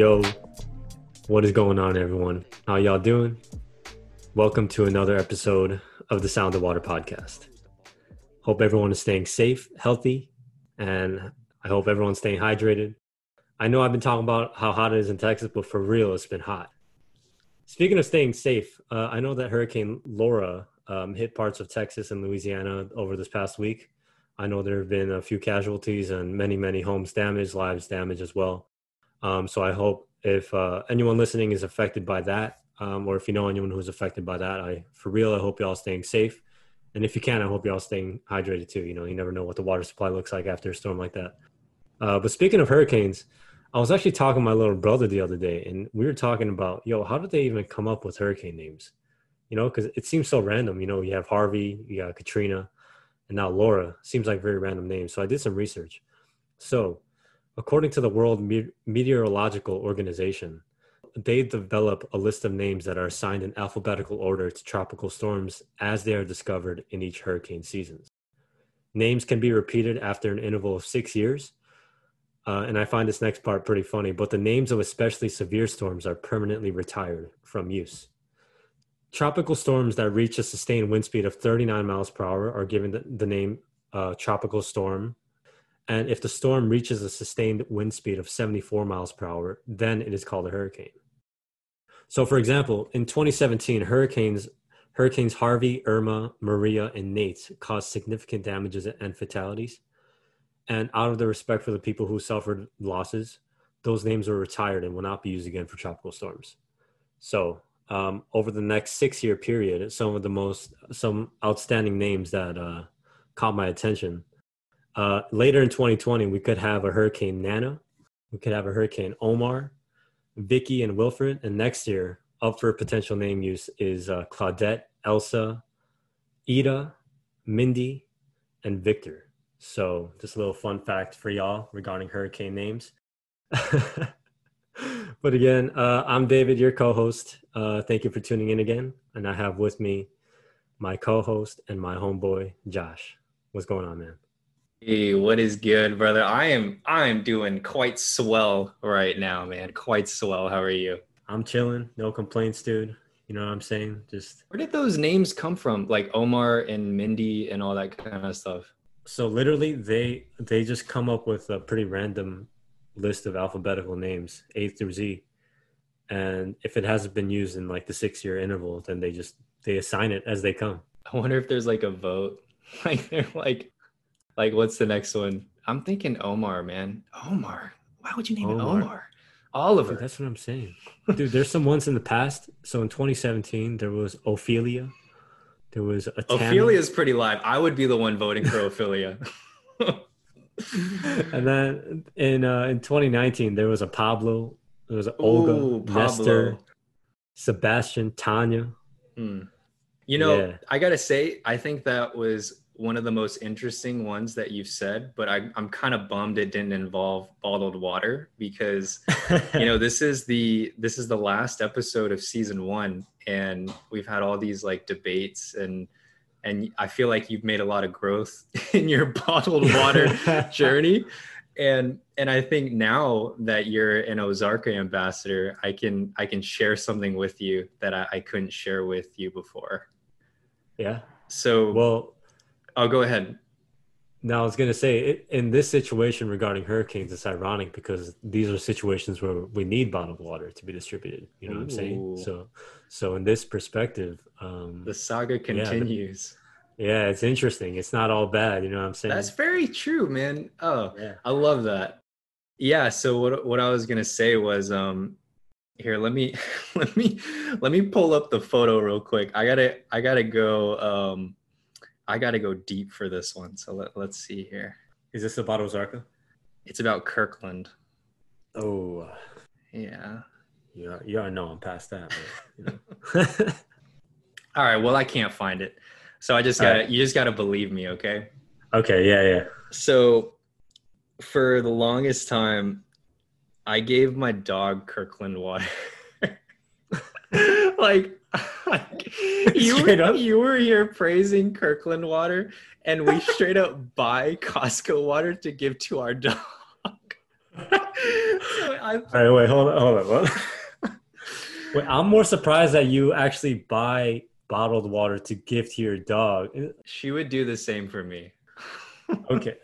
Yo, what is going on, everyone? How y'all doing? Welcome to another episode of the Sound of Water podcast. Hope everyone is staying safe, healthy, and I hope everyone's staying hydrated. I know I've been talking about how hot it is in Texas, but for real, it's been hot. Speaking of staying safe, uh, I know that Hurricane Laura um, hit parts of Texas and Louisiana over this past week. I know there have been a few casualties and many, many homes damaged, lives damaged as well. Um, so I hope if uh, anyone listening is affected by that, um, or if you know anyone who's affected by that, I for real, I hope y'all staying safe. And if you can, I hope y'all staying hydrated too. You know, you never know what the water supply looks like after a storm like that. Uh, but speaking of hurricanes, I was actually talking to my little brother the other day, and we were talking about, yo, how did they even come up with hurricane names? You know, because it seems so random. You know, you have Harvey, you got Katrina, and now Laura. Seems like very random names. So I did some research. So, according to the World Meteorological Organization, they develop a list of names that are assigned in alphabetical order to tropical storms as they are discovered in each hurricane season. Names can be repeated after an interval of six years. Uh, and I find this next part pretty funny, but the names of especially severe storms are permanently retired from use. Tropical storms that reach a sustained wind speed of 39 miles per hour are given the, the name uh, tropical storm. And if the storm reaches a sustained wind speed of 74 miles per hour, then it is called a hurricane. So, for example, in 2017, hurricanes Hurricanes Harvey, Irma, Maria, and Nate caused significant damages and fatalities. And out of the respect for the people who suffered losses, those names were retired and will not be used again for tropical storms. So, um, over the next six-year period, some of the most some outstanding names that uh, caught my attention. Uh, later in 2020, we could have a Hurricane Nana, we could have a Hurricane Omar, Vicky and Wilfred, and next year, up for potential name use is uh, Claudette, Elsa, Ida, Mindy, and Victor. So, just a little fun fact for y'all regarding hurricane names. but again, uh, I'm David, your co host. Uh, thank you for tuning in again. And I have with me my co host and my homeboy, Josh. What's going on, man? Hey, what is good, brother? I am I am doing quite swell right now, man. Quite swell. How are you? I'm chilling. No complaints, dude. You know what I'm saying? Just where did those names come from? Like Omar and Mindy and all that kind of stuff. So literally they they just come up with a pretty random list of alphabetical names, A through Z. And if it hasn't been used in like the six year interval, then they just they assign it as they come. I wonder if there's like a vote. Like they're like like, what's the next one? I'm thinking Omar, man. Omar. Why would you name Omar. it Omar? Oliver. Dude, that's what I'm saying. Dude, there's some ones in the past. So in 2017, there was Ophelia. There was a Ophelia is pretty live. I would be the one voting for Ophelia. and then in uh, in 2019, there was a Pablo. There was an Olga, Ooh, Nestor, Sebastian, Tanya. Hmm. You know, yeah. I gotta say, I think that was one of the most interesting ones that you've said, but I, I'm kind of bummed it didn't involve bottled water because you know this is the this is the last episode of season one, and we've had all these like debates and and I feel like you've made a lot of growth in your bottled water journey. And and I think now that you're an Ozarka ambassador, I can I can share something with you that I, I couldn't share with you before. Yeah. So well Oh, go ahead. Now, I was going to say, it, in this situation regarding hurricanes, it's ironic because these are situations where we need bottled water to be distributed. You know Ooh. what I'm saying? So, so in this perspective, um, the saga continues. Yeah, the, yeah, it's interesting. It's not all bad. You know what I'm saying? That's very true, man. Oh, yeah. I love that. Yeah. So what what I was gonna say was, um, here let me let me let me pull up the photo real quick. I gotta I gotta go. Um, I got to go deep for this one. So let, let's see here. Is this about Ozarka? It's about Kirkland. Oh, yeah. You you already know I'm past that. But, you know. All right. Well, I can't find it, so I just gotta. Right. You just gotta believe me, okay? Okay. Yeah. Yeah. So, for the longest time, I gave my dog Kirkland water. like you were, you were here praising Kirkland water, and we straight up buy Costco water to give to our dog. I, All right, wait, hold on, hold on. wait, I'm more surprised that you actually buy bottled water to give to your dog. She would do the same for me. okay.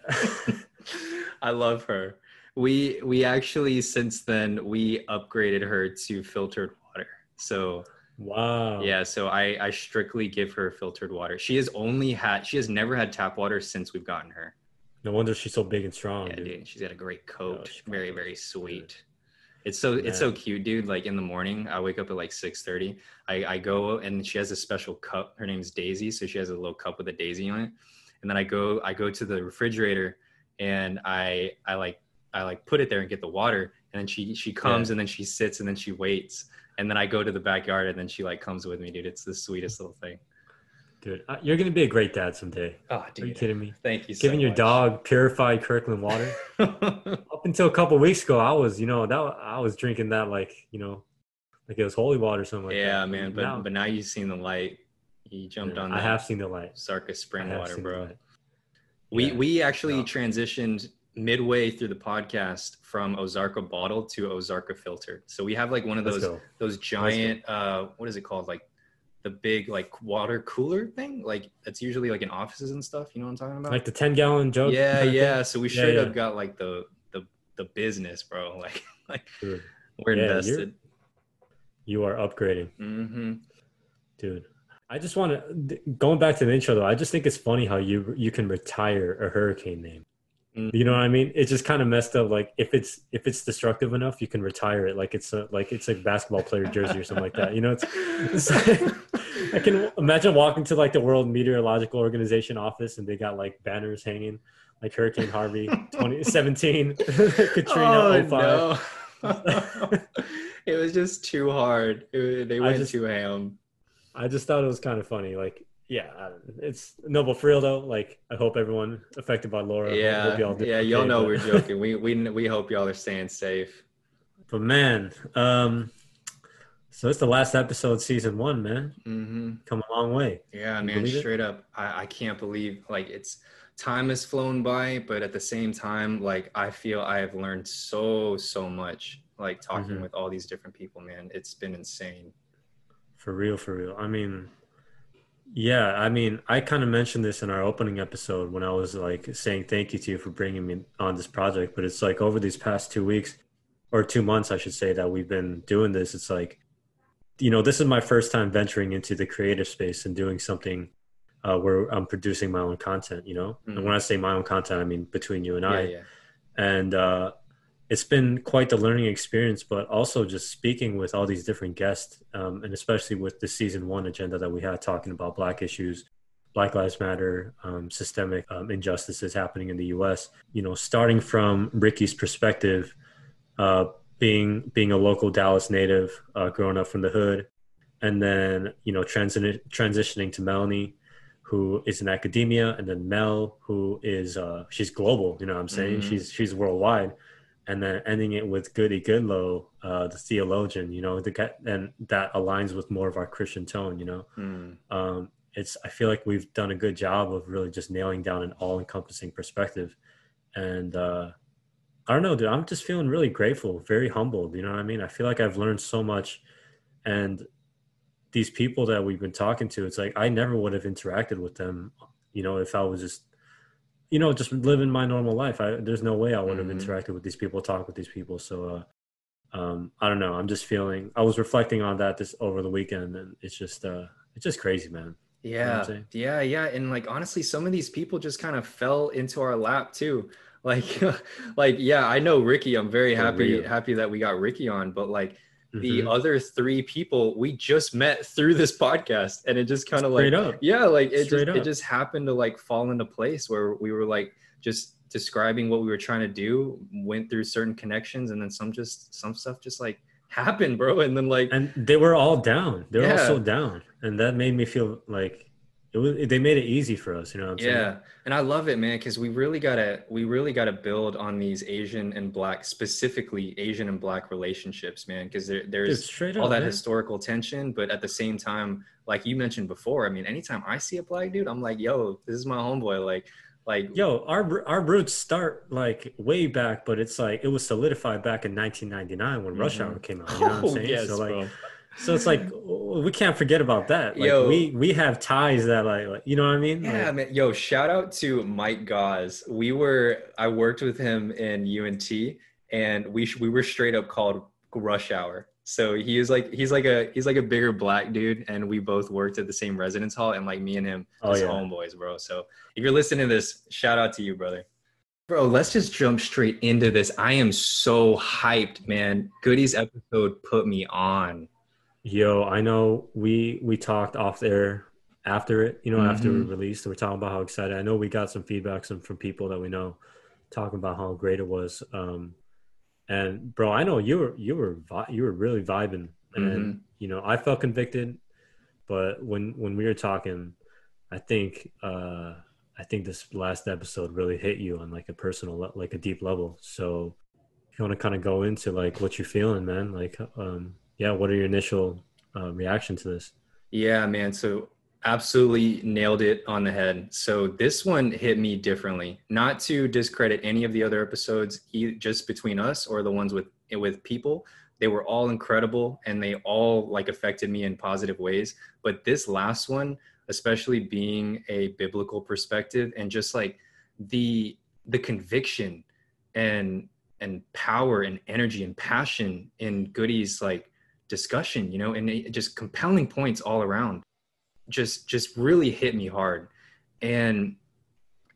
I love her. We we actually since then we upgraded her to filtered water. So wow. Yeah, so I I strictly give her filtered water. She has only had she has never had tap water since we've gotten her. No wonder she's so big and strong. Yeah, dude. dude. She's got a great coat. Oh, very, very sweet. It's so Man. it's so cute, dude. Like in the morning, I wake up at like six thirty. I, I go and she has a special cup. Her name's Daisy, so she has a little cup with a daisy on it. And then I go I go to the refrigerator and I I like I like put it there and get the water. And then she she comes yeah. and then she sits and then she waits. And then I go to the backyard and then she like comes with me, dude. It's the sweetest little thing. Dude, uh, you're gonna be a great dad someday. Oh, dude. Are you kidding me? Thank you. So Giving your much. dog purified Kirkland water. Up until a couple weeks ago, I was, you know, that I was drinking that like, you know, like it was holy water or something like yeah, that. man. But now, but now you've seen the light. You jumped yeah, on. I have seen the light. Sarka spring water, bro. We yeah. we actually no. transitioned midway through the podcast from Ozarka bottle to Ozarka filter. So we have like one of those those giant uh what is it called? Like the big like water cooler thing? Like that's usually like in offices and stuff. You know what i'm talking about? Like the 10 gallon jug yeah yeah. So we straight yeah, up got like the the the business bro. Like like dude. we're yeah, invested. You are upgrading. Mm-hmm. dude i just want to going back to the intro though i just think it's funny how you you can retire a hurricane name you know mm-hmm. what I mean? It's just kind of messed up. Like if it's if it's destructive enough, you can retire it. Like it's a, like it's a basketball player jersey or something like that. You know, it's, it's like, I can imagine walking to like the World Meteorological Organization office and they got like banners hanging, like Hurricane Harvey 2017, Katrina oh, oh, 05. No. it was just too hard. It, they went just, too ham. I just thought it was kind of funny. Like yeah, it's noble for real though. Like, I hope everyone affected by Laura. Yeah, y'all yeah, y'all know but... we're joking. we we we hope y'all are staying safe. But man, um, so it's the last episode, season one, man. Mm-hmm. Come a long way. Yeah, man. Straight it? up, I I can't believe like it's time has flown by, but at the same time, like I feel I have learned so so much. Like talking mm-hmm. with all these different people, man. It's been insane. For real, for real. I mean yeah, I mean, I kind of mentioned this in our opening episode when I was like saying thank you to you for bringing me on this project. But it's like over these past two weeks or two months, I should say, that we've been doing this. It's like, you know, this is my first time venturing into the creative space and doing something uh, where I'm producing my own content, you know? Mm-hmm. And when I say my own content, I mean between you and yeah, I. Yeah. And, uh, it's been quite the learning experience, but also just speaking with all these different guests, um, and especially with the season one agenda that we had talking about Black issues, Black Lives Matter, um, systemic um, injustices happening in the U.S. You know, starting from Ricky's perspective, uh, being being a local Dallas native, uh, growing up from the hood, and then you know transi- transitioning to Melanie, who is in academia, and then Mel, who is uh, she's global. You know, what I'm saying mm-hmm. she's she's worldwide and then ending it with Goody Goodlow, uh, the theologian, you know, the and that aligns with more of our Christian tone, you know. Mm. Um, it's I feel like we've done a good job of really just nailing down an all-encompassing perspective, and uh, I don't know, dude. I'm just feeling really grateful, very humbled. You know what I mean? I feel like I've learned so much, and these people that we've been talking to, it's like I never would have interacted with them, you know, if I was just you know, just living my normal life. I, there's no way I would have mm-hmm. interacted with these people, talked with these people. So, uh, um, I don't know. I'm just feeling. I was reflecting on that this over the weekend, and it's just, uh, it's just crazy, man. Yeah, you know yeah, yeah. And like honestly, some of these people just kind of fell into our lap too. Like, like yeah, I know Ricky. I'm very happy happy that we got Ricky on, but like the mm-hmm. other three people we just met through this podcast and it just kind of like up. yeah like it just it just happened to like fall into place where we were like just describing what we were trying to do went through certain connections and then some just some stuff just like happened bro and then like and they were all down they were yeah. all so down and that made me feel like it was they made it easy for us you know yeah saying? and i love it man because we really gotta we really gotta build on these asian and black specifically asian and black relationships man because there, there's Dude, all up, that man. historical tension but at the same time like you mentioned before i mean anytime i see a black dude i'm like yo this is my homeboy like like yo our our roots start like way back but it's like it was solidified back in 1999 when mm-hmm. rush hour came out you know what i'm oh, saying yes, so like bro. So it's like we can't forget about that like yo, we we have ties that like, like you know what i mean yeah like, man yo shout out to mike gauze we were i worked with him in unt and we we were straight up called rush hour so he is like he's like a he's like a bigger black dude, and we both worked at the same residence hall, and like me and him, oh, yeah. homeboys, bro. So if you're listening to this, shout out to you, brother. Bro, let's just jump straight into this. I am so hyped, man. Goody's episode put me on. Yo, I know we we talked off there after it, you know, mm-hmm. after we released. We're talking about how excited. I know we got some feedback some from people that we know talking about how great it was. Um, and bro, I know you were you were you were really vibing, and mm-hmm. you know I felt convicted, but when when we were talking, I think uh I think this last episode really hit you on like a personal like a deep level. So if you want to kind of go into like what you're feeling, man, like um yeah, what are your initial uh, reaction to this? Yeah, man. So absolutely nailed it on the head. So this one hit me differently. Not to discredit any of the other episodes, just between us or the ones with with people. They were all incredible and they all like affected me in positive ways. But this last one, especially being a biblical perspective and just like the the conviction and and power and energy and passion in Goody's like discussion, you know, and it, just compelling points all around just just really hit me hard. And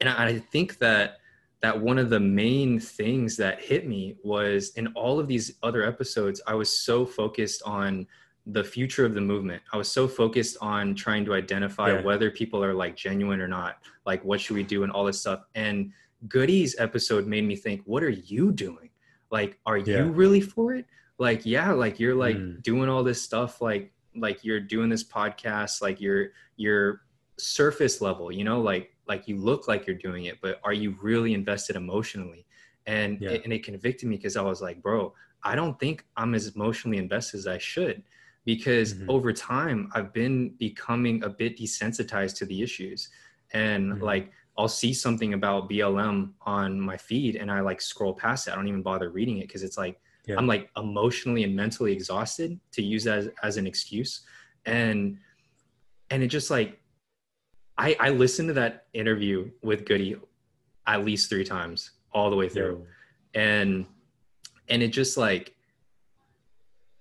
and i think that that one of the main things that hit me was in all of these other episodes i was so focused on the future of the movement. I was so focused on trying to identify yeah. whether people are like genuine or not. Like what should we do and all this stuff. And goody's episode made me think what are you doing? Like are yeah. you really for it like yeah like you're like mm. doing all this stuff like like you're doing this podcast like you're you're surface level you know like like you look like you're doing it but are you really invested emotionally and yeah. it, and it convicted me because i was like bro i don't think i'm as emotionally invested as i should because mm-hmm. over time i've been becoming a bit desensitized to the issues and mm-hmm. like i'll see something about blm on my feed and i like scroll past it i don't even bother reading it because it's like yeah. i'm like emotionally and mentally exhausted to use as as an excuse. And and it just like i i listened to that interview with goody at least three times all the way through. Yeah. and and it just like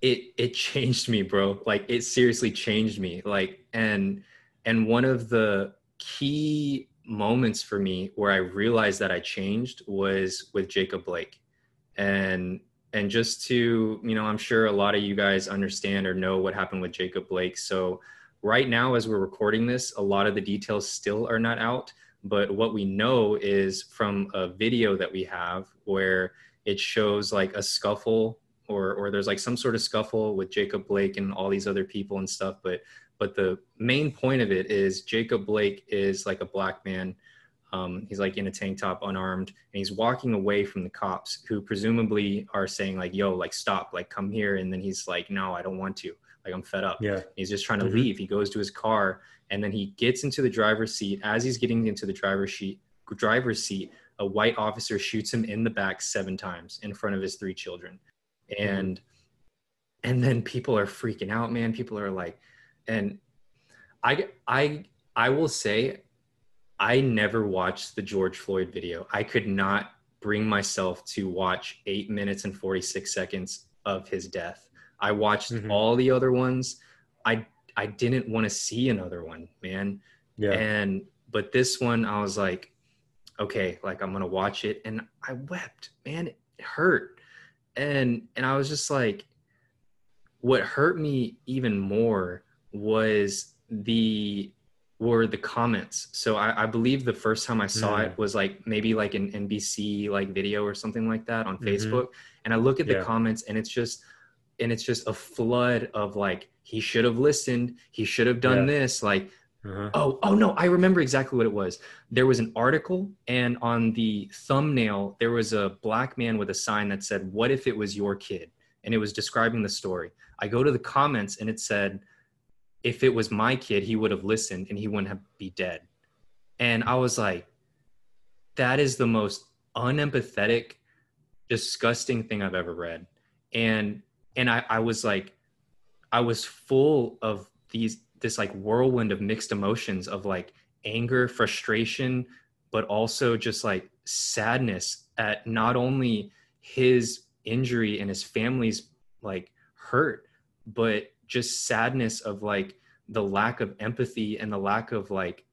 it it changed me bro. Like it seriously changed me. Like and and one of the key moments for me where i realized that i changed was with jacob blake. And and just to you know i'm sure a lot of you guys understand or know what happened with jacob blake. So right now as we're recording this a lot of the details still are not out. But what we know is from a video that we have where it shows like a scuffle or or there's like some sort of scuffle with jacob blake and all these other people and stuff. But but the main point of it is jacob blake is like a black man um, he's like in a tank top, unarmed, and he's walking away from the cops who presumably are saying like, "Yo, like stop, like come here." And then he's like, "No, I don't want to. Like I'm fed up." Yeah. He's just trying to mm-hmm. leave. He goes to his car, and then he gets into the driver's seat. As he's getting into the driver's seat, driver's seat, a white officer shoots him in the back seven times in front of his three children, mm-hmm. and mm-hmm. and then people are freaking out, man. People are like, and I I I will say I never watched the George Floyd video. I could not bring myself to watch eight minutes and 46 seconds of his death. I watched mm-hmm. all the other ones. I I didn't want to see another one, man. Yeah. And but this one I was like, okay, like I'm gonna watch it. And I wept, man. It hurt. And and I was just like, what hurt me even more was the were the comments. So I, I, believe the first time I saw mm. it was like maybe like an NBC like video or something like that on mm-hmm. Facebook. And I look at the yeah. comments and it's just and it's just a flood of like he should have listened, he should have done yeah. this, like uh-huh. oh oh no, I remember exactly what it was. There was an article and on the thumbnail there was a black man with a sign that said, What if it was your kid? And it was describing the story. I go to the comments and it said if it was my kid, he would have listened and he wouldn't have be dead. And I was like, that is the most unempathetic, disgusting thing I've ever read. And and I, I was like, I was full of these this like whirlwind of mixed emotions of like anger, frustration, but also just like sadness at not only his injury and his family's like hurt, but just sadness of like the lack of empathy and the lack of like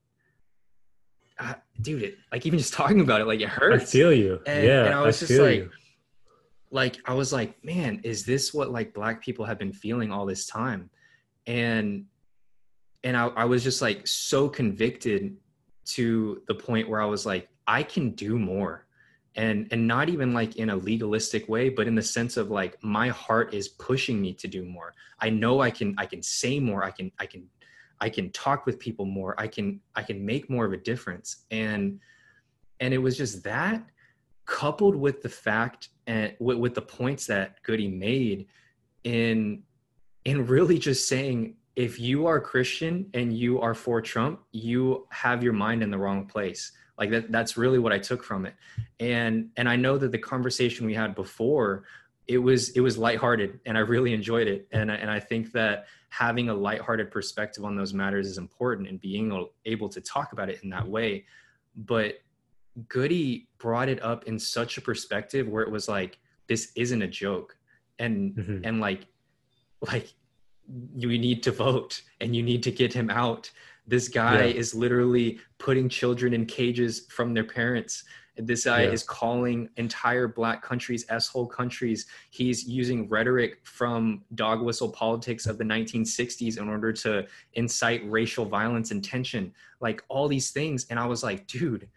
uh, dude it like even just talking about it like it hurts. i feel you. And, yeah and i was I just like you. like i was like man is this what like black people have been feeling all this time? And and I, I was just like so convicted to the point where i was like i can do more and and not even like in a legalistic way but in the sense of like my heart is pushing me to do more. I know i can i can say more. I can i can i can talk with people more. I can i can make more of a difference. And and it was just that coupled with the fact eh, and with, with the points that goody made in in really just saying if you are christian and you are for trump you have your mind in the wrong place like that that's really what i took from it. And and i know that the conversation we had before it was it was lighthearted and i really enjoyed it. And and i think that having a lighthearted perspective on those matters is important and being able to talk about it in that way. But goody brought it up in such a perspective where it was like this isn't a joke. And mm-hmm. and like like you need to vote and you need to get him out this guy yeah. is literally putting children in cages from their parents. This guy yeah. is calling entire black countries s-hole countries. He's using rhetoric from dog whistle politics of the 1960s in order to incite racial violence and tension, like all these things. And I was like, dude,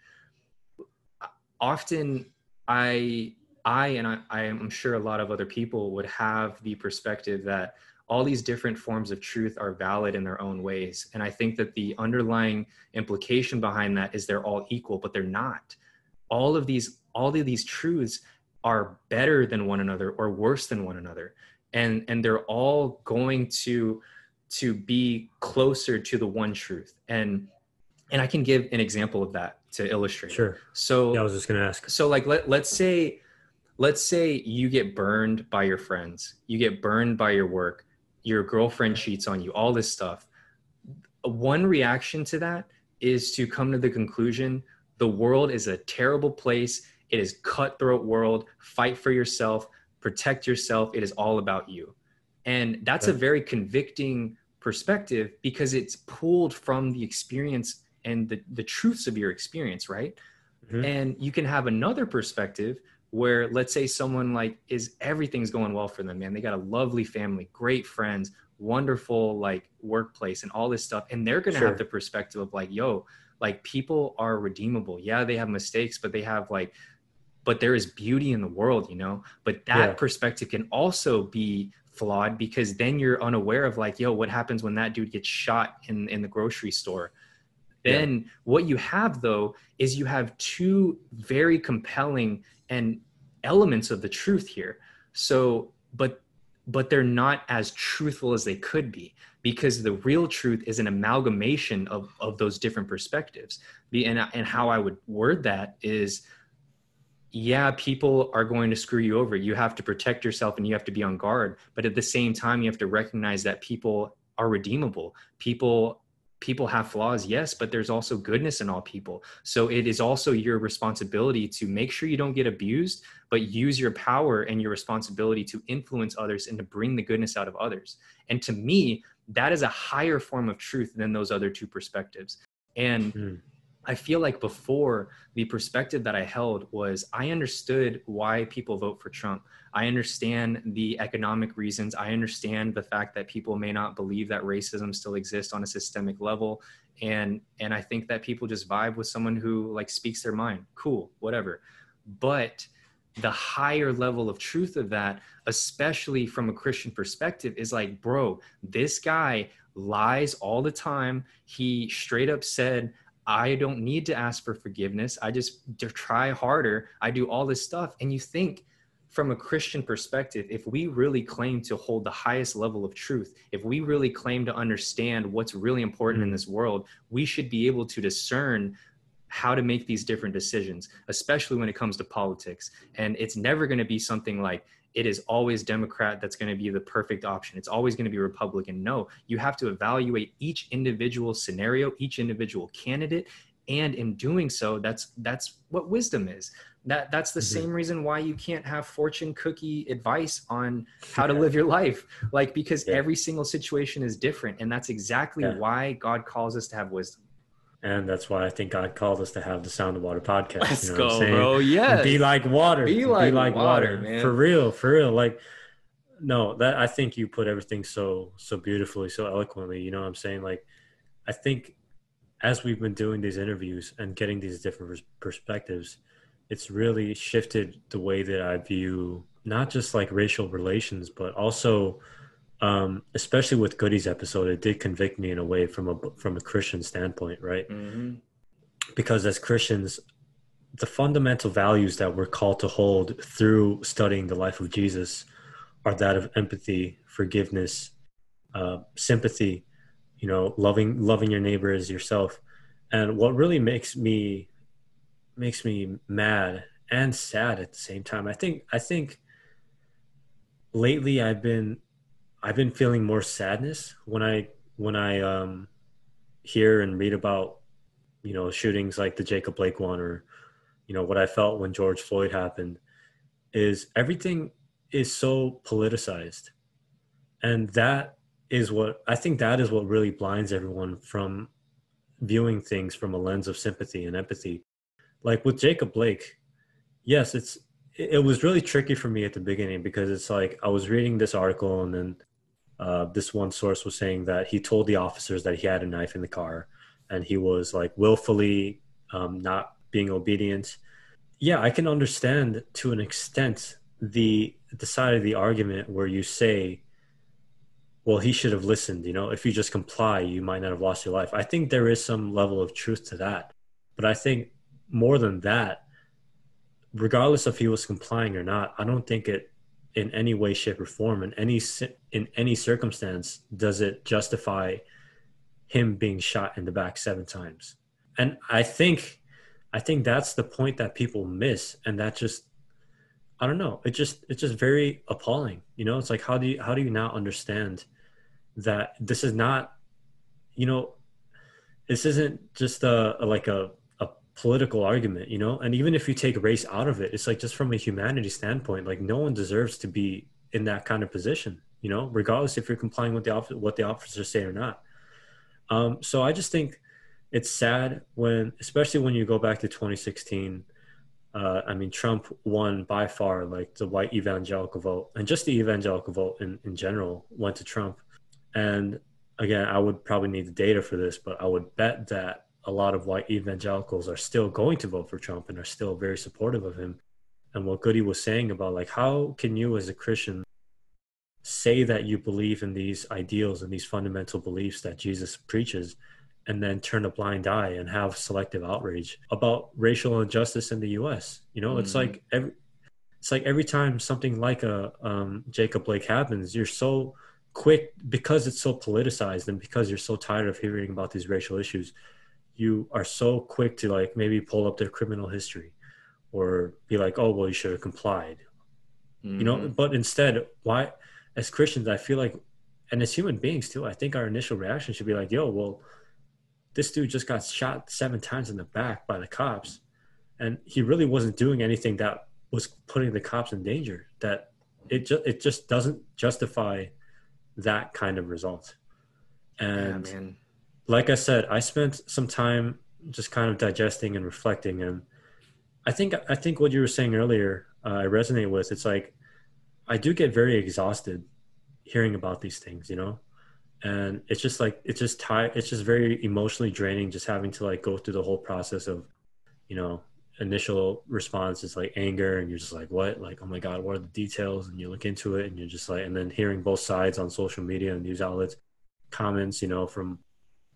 often I, I, and I, I am sure a lot of other people would have the perspective that all these different forms of truth are valid in their own ways. And I think that the underlying implication behind that is they're all equal, but they're not. All of these, all of these truths are better than one another or worse than one another. And, and they're all going to, to be closer to the one truth. And, and I can give an example of that to illustrate. Sure. So yeah, I was just going to ask. So like, let, let's say, let's say you get burned by your friends, you get burned by your work, your girlfriend cheats on you, all this stuff. One reaction to that is to come to the conclusion the world is a terrible place. It is cutthroat world. Fight for yourself, protect yourself. It is all about you. And that's a very convicting perspective because it's pulled from the experience and the, the truths of your experience, right? Mm-hmm. And you can have another perspective where let's say someone like is everything's going well for them man they got a lovely family great friends wonderful like workplace and all this stuff and they're going to sure. have the perspective of like yo like people are redeemable yeah they have mistakes but they have like but there is beauty in the world you know but that yeah. perspective can also be flawed because then you're unaware of like yo what happens when that dude gets shot in in the grocery store then yeah. what you have though is you have two very compelling and elements of the truth here. So, but but they're not as truthful as they could be because the real truth is an amalgamation of, of those different perspectives. And, and how I would word that is yeah, people are going to screw you over. You have to protect yourself and you have to be on guard. But at the same time, you have to recognize that people are redeemable. People people have flaws yes but there's also goodness in all people. So it is also your responsibility to make sure you don't get abused but use your power and your responsibility to influence others and to bring the goodness out of others. And to me that is a higher form of truth than those other two perspectives. And mm. I feel like before the perspective that I held was I understood why people vote for Trump. I understand the economic reasons. I understand the fact that people may not believe that racism still exists on a systemic level. And and I think that people just vibe with someone who like speaks their mind. Cool, whatever. But the higher level of truth of that, especially from a Christian perspective, is like, bro, this guy lies all the time. He straight up said, I don't need to ask for forgiveness. I just try harder. I do all this stuff. And you think, from a Christian perspective, if we really claim to hold the highest level of truth, if we really claim to understand what's really important mm. in this world, we should be able to discern how to make these different decisions, especially when it comes to politics. And it's never going to be something like it is always Democrat that's going to be the perfect option. It's always going to be Republican. No, you have to evaluate each individual scenario, each individual candidate, and in doing so, that's that's what wisdom is. That that's the mm-hmm. same reason why you can't have fortune cookie advice on how to live your life. Like because yeah. every single situation is different, and that's exactly yeah. why God calls us to have wisdom and that's why I think God called us to have the Sound of Water podcast. Let's you know go, bro. Yeah, be like water. Be like, be like water, water, man. For real, for real. Like, no, that I think you put everything so so beautifully, so eloquently. You know what I'm saying? Like, I think as we've been doing these interviews and getting these different perspectives, it's really shifted the way that I view not just like racial relations, but also um, especially with Goody's episode, it did convict me in a way from a from a Christian standpoint, right? Mm-hmm. Because as Christians, the fundamental values that we're called to hold through studying the life of Jesus are that of empathy, forgiveness, uh, sympathy, you know, loving loving your neighbor as yourself. And what really makes me makes me mad and sad at the same time. I think I think lately I've been I've been feeling more sadness when I when I um, hear and read about you know shootings like the Jacob Blake one or you know what I felt when George Floyd happened is everything is so politicized. And that is what I think that is what really blinds everyone from viewing things from a lens of sympathy and empathy. Like with Jacob Blake yes it's it was really tricky for me at the beginning because it's like I was reading this article and then uh, this one source was saying that he told the officers that he had a knife in the car and he was like willfully um, not being obedient. Yeah i can understand to an extent the the side of the argument where you say well he should have listened you know? If you just comply you might not have lost your life. I think there is some level of truth to that. But i think more than that regardless if he was complying or not i don't think it in any way shape or form in any in any circumstance does it justify him being shot in the back seven times? And i think i think that's the point that people miss and that just i don't know it just it's just very appalling you know? It's like how do you how do you not understand that this is not you know this isn't just a, a like a political argument, you know? And even if you take race out of it, it's like just from a humanity standpoint, like no one deserves to be in that kind of position, you know, regardless if you're complying with the what the officers say or not. Um, so I just think it's sad when, especially when you go back to 2016. Uh, I mean, Trump won by far, like the white evangelical vote, and just the evangelical vote in, in general went to Trump. And again, I would probably need the data for this, but I would bet that a lot of white evangelicals are still going to vote for Trump and are still very supportive of him. And what Goody was saying about like how can you as a Christian say that you believe in these ideals and these fundamental beliefs that Jesus preaches and then turn a blind eye and have selective outrage about racial injustice in the US. You know, mm-hmm. it's like every it's like every time something like a um, Jacob Blake happens, you're so quick because it's so politicized and because you're so tired of hearing about these racial issues you are so quick to like maybe pull up their criminal history or be like oh well you should have complied mm-hmm. you know mm-hmm. but instead why as christians i feel like and as human beings too i think our initial reaction should be like yo well this dude just got shot seven times in the back by the cops and he really wasn't doing anything that was putting the cops in danger that it just it just doesn't justify that kind of result and yeah, like I said, I spent some time just kind of digesting and reflecting, and I think I think what you were saying earlier, uh, I resonate with. It's like I do get very exhausted hearing about these things, you know, and it's just like it's just tired. It's just very emotionally draining, just having to like go through the whole process of, you know, initial response is like anger and you're just like what like oh my god what are the details and you look into it and you're just like and then hearing both sides on social media and news outlets comments you know from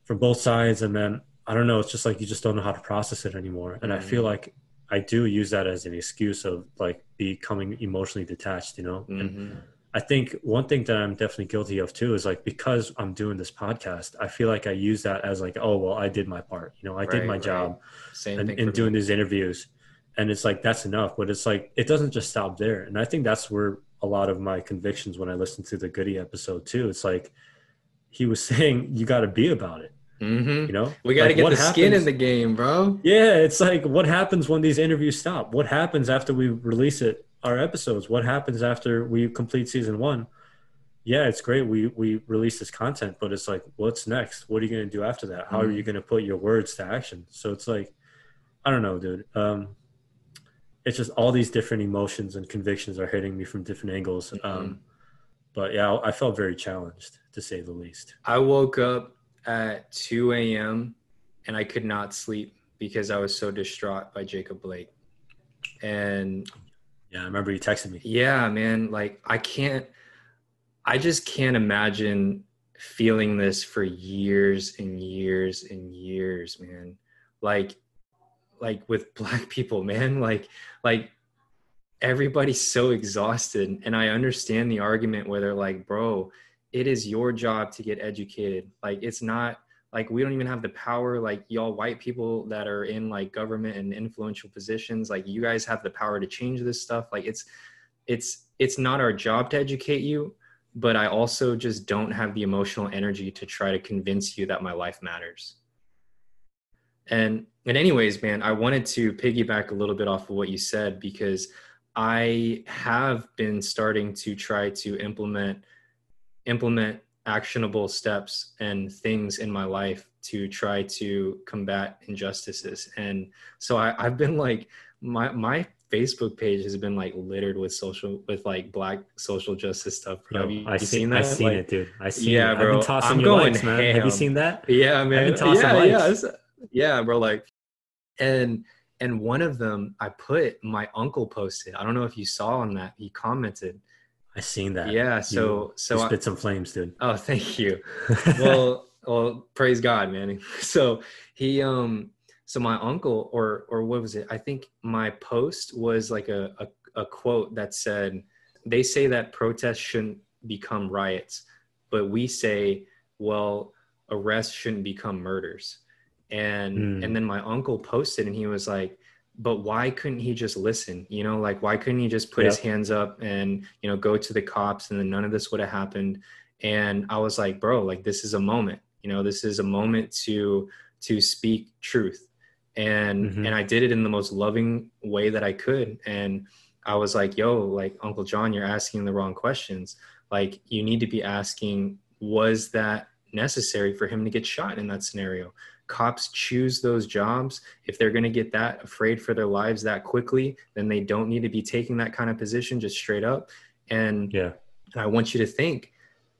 from both sides and then i don't know it's just like you just don't know how to process it anymore and mm-hmm. i feel mm-hmm. like i do use that as an excuse of like becoming emotionally detached you know mm-hmm. and I think one thing that I'm definitely guilty of too is like because I'm doing this podcast, I feel like I use that as like, oh well, I did my part. You know, I right, did my right. job Same and, in doing me. these interviews. And it's like that's enough. But it's like it doesn't just stop there. And I think that's where a lot of my convictions when I listened to the Goody episode too. It's like he was saying you got to be about it. Mm-hmm. You know, we got to like, get the happens, skin in the game, bro. Yeah, it's like what happens when these interviews stop? What happens after we release it? Our episodes. What happens after we complete season one? Yeah, it's great. We we release this content, but it's like, what's next? What are you gonna do after that? How mm-hmm. are you gonna put your words to action? So it's like, I don't know, dude. Um, it's just all these different emotions and convictions are hitting me from different angles. Mm-hmm. Um, but yeah, I felt very challenged to say the least. I woke up at 2 a.m. and I could not sleep because I was so distraught by Jacob Blake. And yeah, I remember you texted me. Yeah, man. Like I can't, I just can't imagine feeling this for years and years and years, man. Like, like with black people, man. Like, like everybody's so exhausted. And I understand the argument where they're like, bro, it is your job to get educated. Like it's not like we don't even have the power like y'all white people that are in like government and influential positions like you guys have the power to change this stuff like it's it's it's not our job to educate you but i also just don't have the emotional energy to try to convince you that my life matters and and anyways man i wanted to piggyback a little bit off of what you said because i have been starting to try to implement implement actionable steps and things in my life to try to combat injustices and so I, i've been like my my Facebook page has been like littered with social with like black social justice stuff. Yo, Have you, I seen, seen that? I seen like, it, dude. I seen yeah, it. bro. I've been tossing I'm going likes, man. Ham. Have you seen that? Yeah, man. yeah, yeah, yeah, bro. Like, and and one of them I put my uncle posted. I don't know if you saw on that. He commented I seen that. Yeah. So you, so you spit I, some flames, dude. Oh, thank you. well, well, praise God, man. So he um so my uncle or or what was it? I think my post was like a, a, a quote that said, they say that protests shouldn't become riots, but we say, well, arrests shouldn't become murders. And mm. and then my uncle posted and he was like, but why couldn't he just listen you know? Like why couldn't he just put his hands up and you know go to the cops and then none of this would have happened? And i was like bro like this is a moment you know? This is a moment to to speak truth. And mm-hmm. and i did it in the most loving way that i could. And i was like yo like uncle john you're asking the wrong questions. Like you need to be asking was that necessary for him to get shot in that scenario cops choose those jobs if they're going to get that afraid for their lives that quickly then they don't need to be taking that kind of position just straight up. And yeah. And i want you to think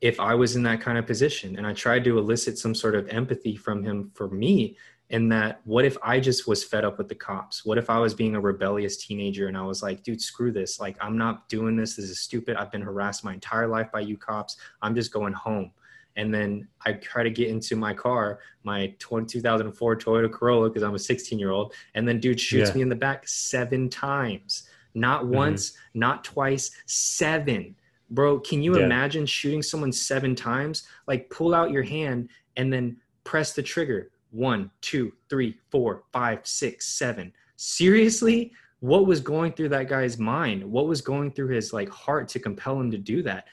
if i was in that kind of position and i tried to elicit some sort of empathy from him for me and that what if i just was fed up with the cops? What if i was being a rebellious teenager and i was like dude screw this. Like i'm not doing this. This is stupid. I've been harassed my entire life by you cops. I'm just going home and then I try to get into my car, my 2004 Toyota Corolla, because I'm a 16 year old, and then dude shoots yeah. me in the back seven times. Not mm-hmm. once, not twice, seven. Bro, can you yeah. imagine shooting someone seven times? Like pull out your hand and then press the trigger. One, two, three, four, five, six, seven. Seriously? What was going through that guy's mind? What was going through his like heart to compel him to do that?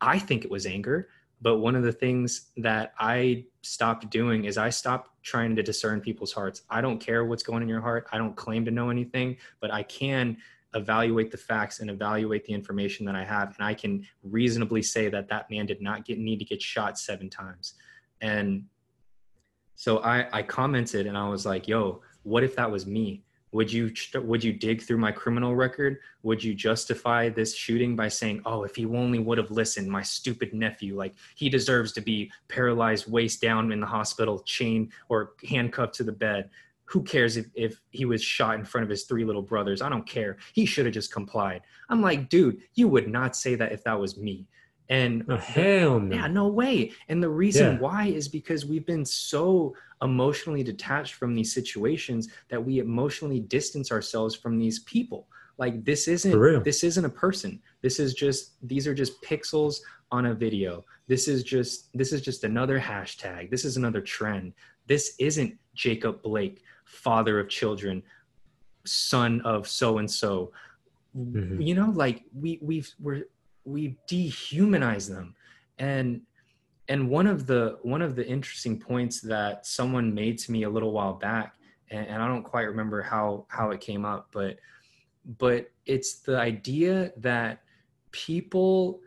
I think it was anger but one of the things that I stopped doing is I stopped trying to discern people's hearts. I don't care what's going in your heart. I don't claim to know anything, but I can evaluate the facts and evaluate the information that I have. And I can reasonably say that that man did not get need to get shot seven times. And so I, I commented and I was like, yo, what if that was me? Would you would you dig through my criminal record? Would you justify this shooting by saying oh if he only would have listened my stupid nephew like he deserves to be paralyzed waist down in the hospital chained or handcuffed to the bed. Who cares if, if he was shot in front of his three little brothers? I don't care. He should have just complied. I'm like dude you would not say that if that was me and oh, hell no. Yeah, no way. And the reason yeah. why is because we've been so emotionally detached from these situations that we emotionally distance ourselves from these people. like this isn't this isn't a person this is just these are just pixels on a video this is just this is just another hashtag this is another trend this isn't jacob blake father of children son of so and so you know like we we've we're we dehumanize them. And and one of the one of the interesting points that someone made to me a little while back and, and i don't quite remember how how it came up but but it's the idea that people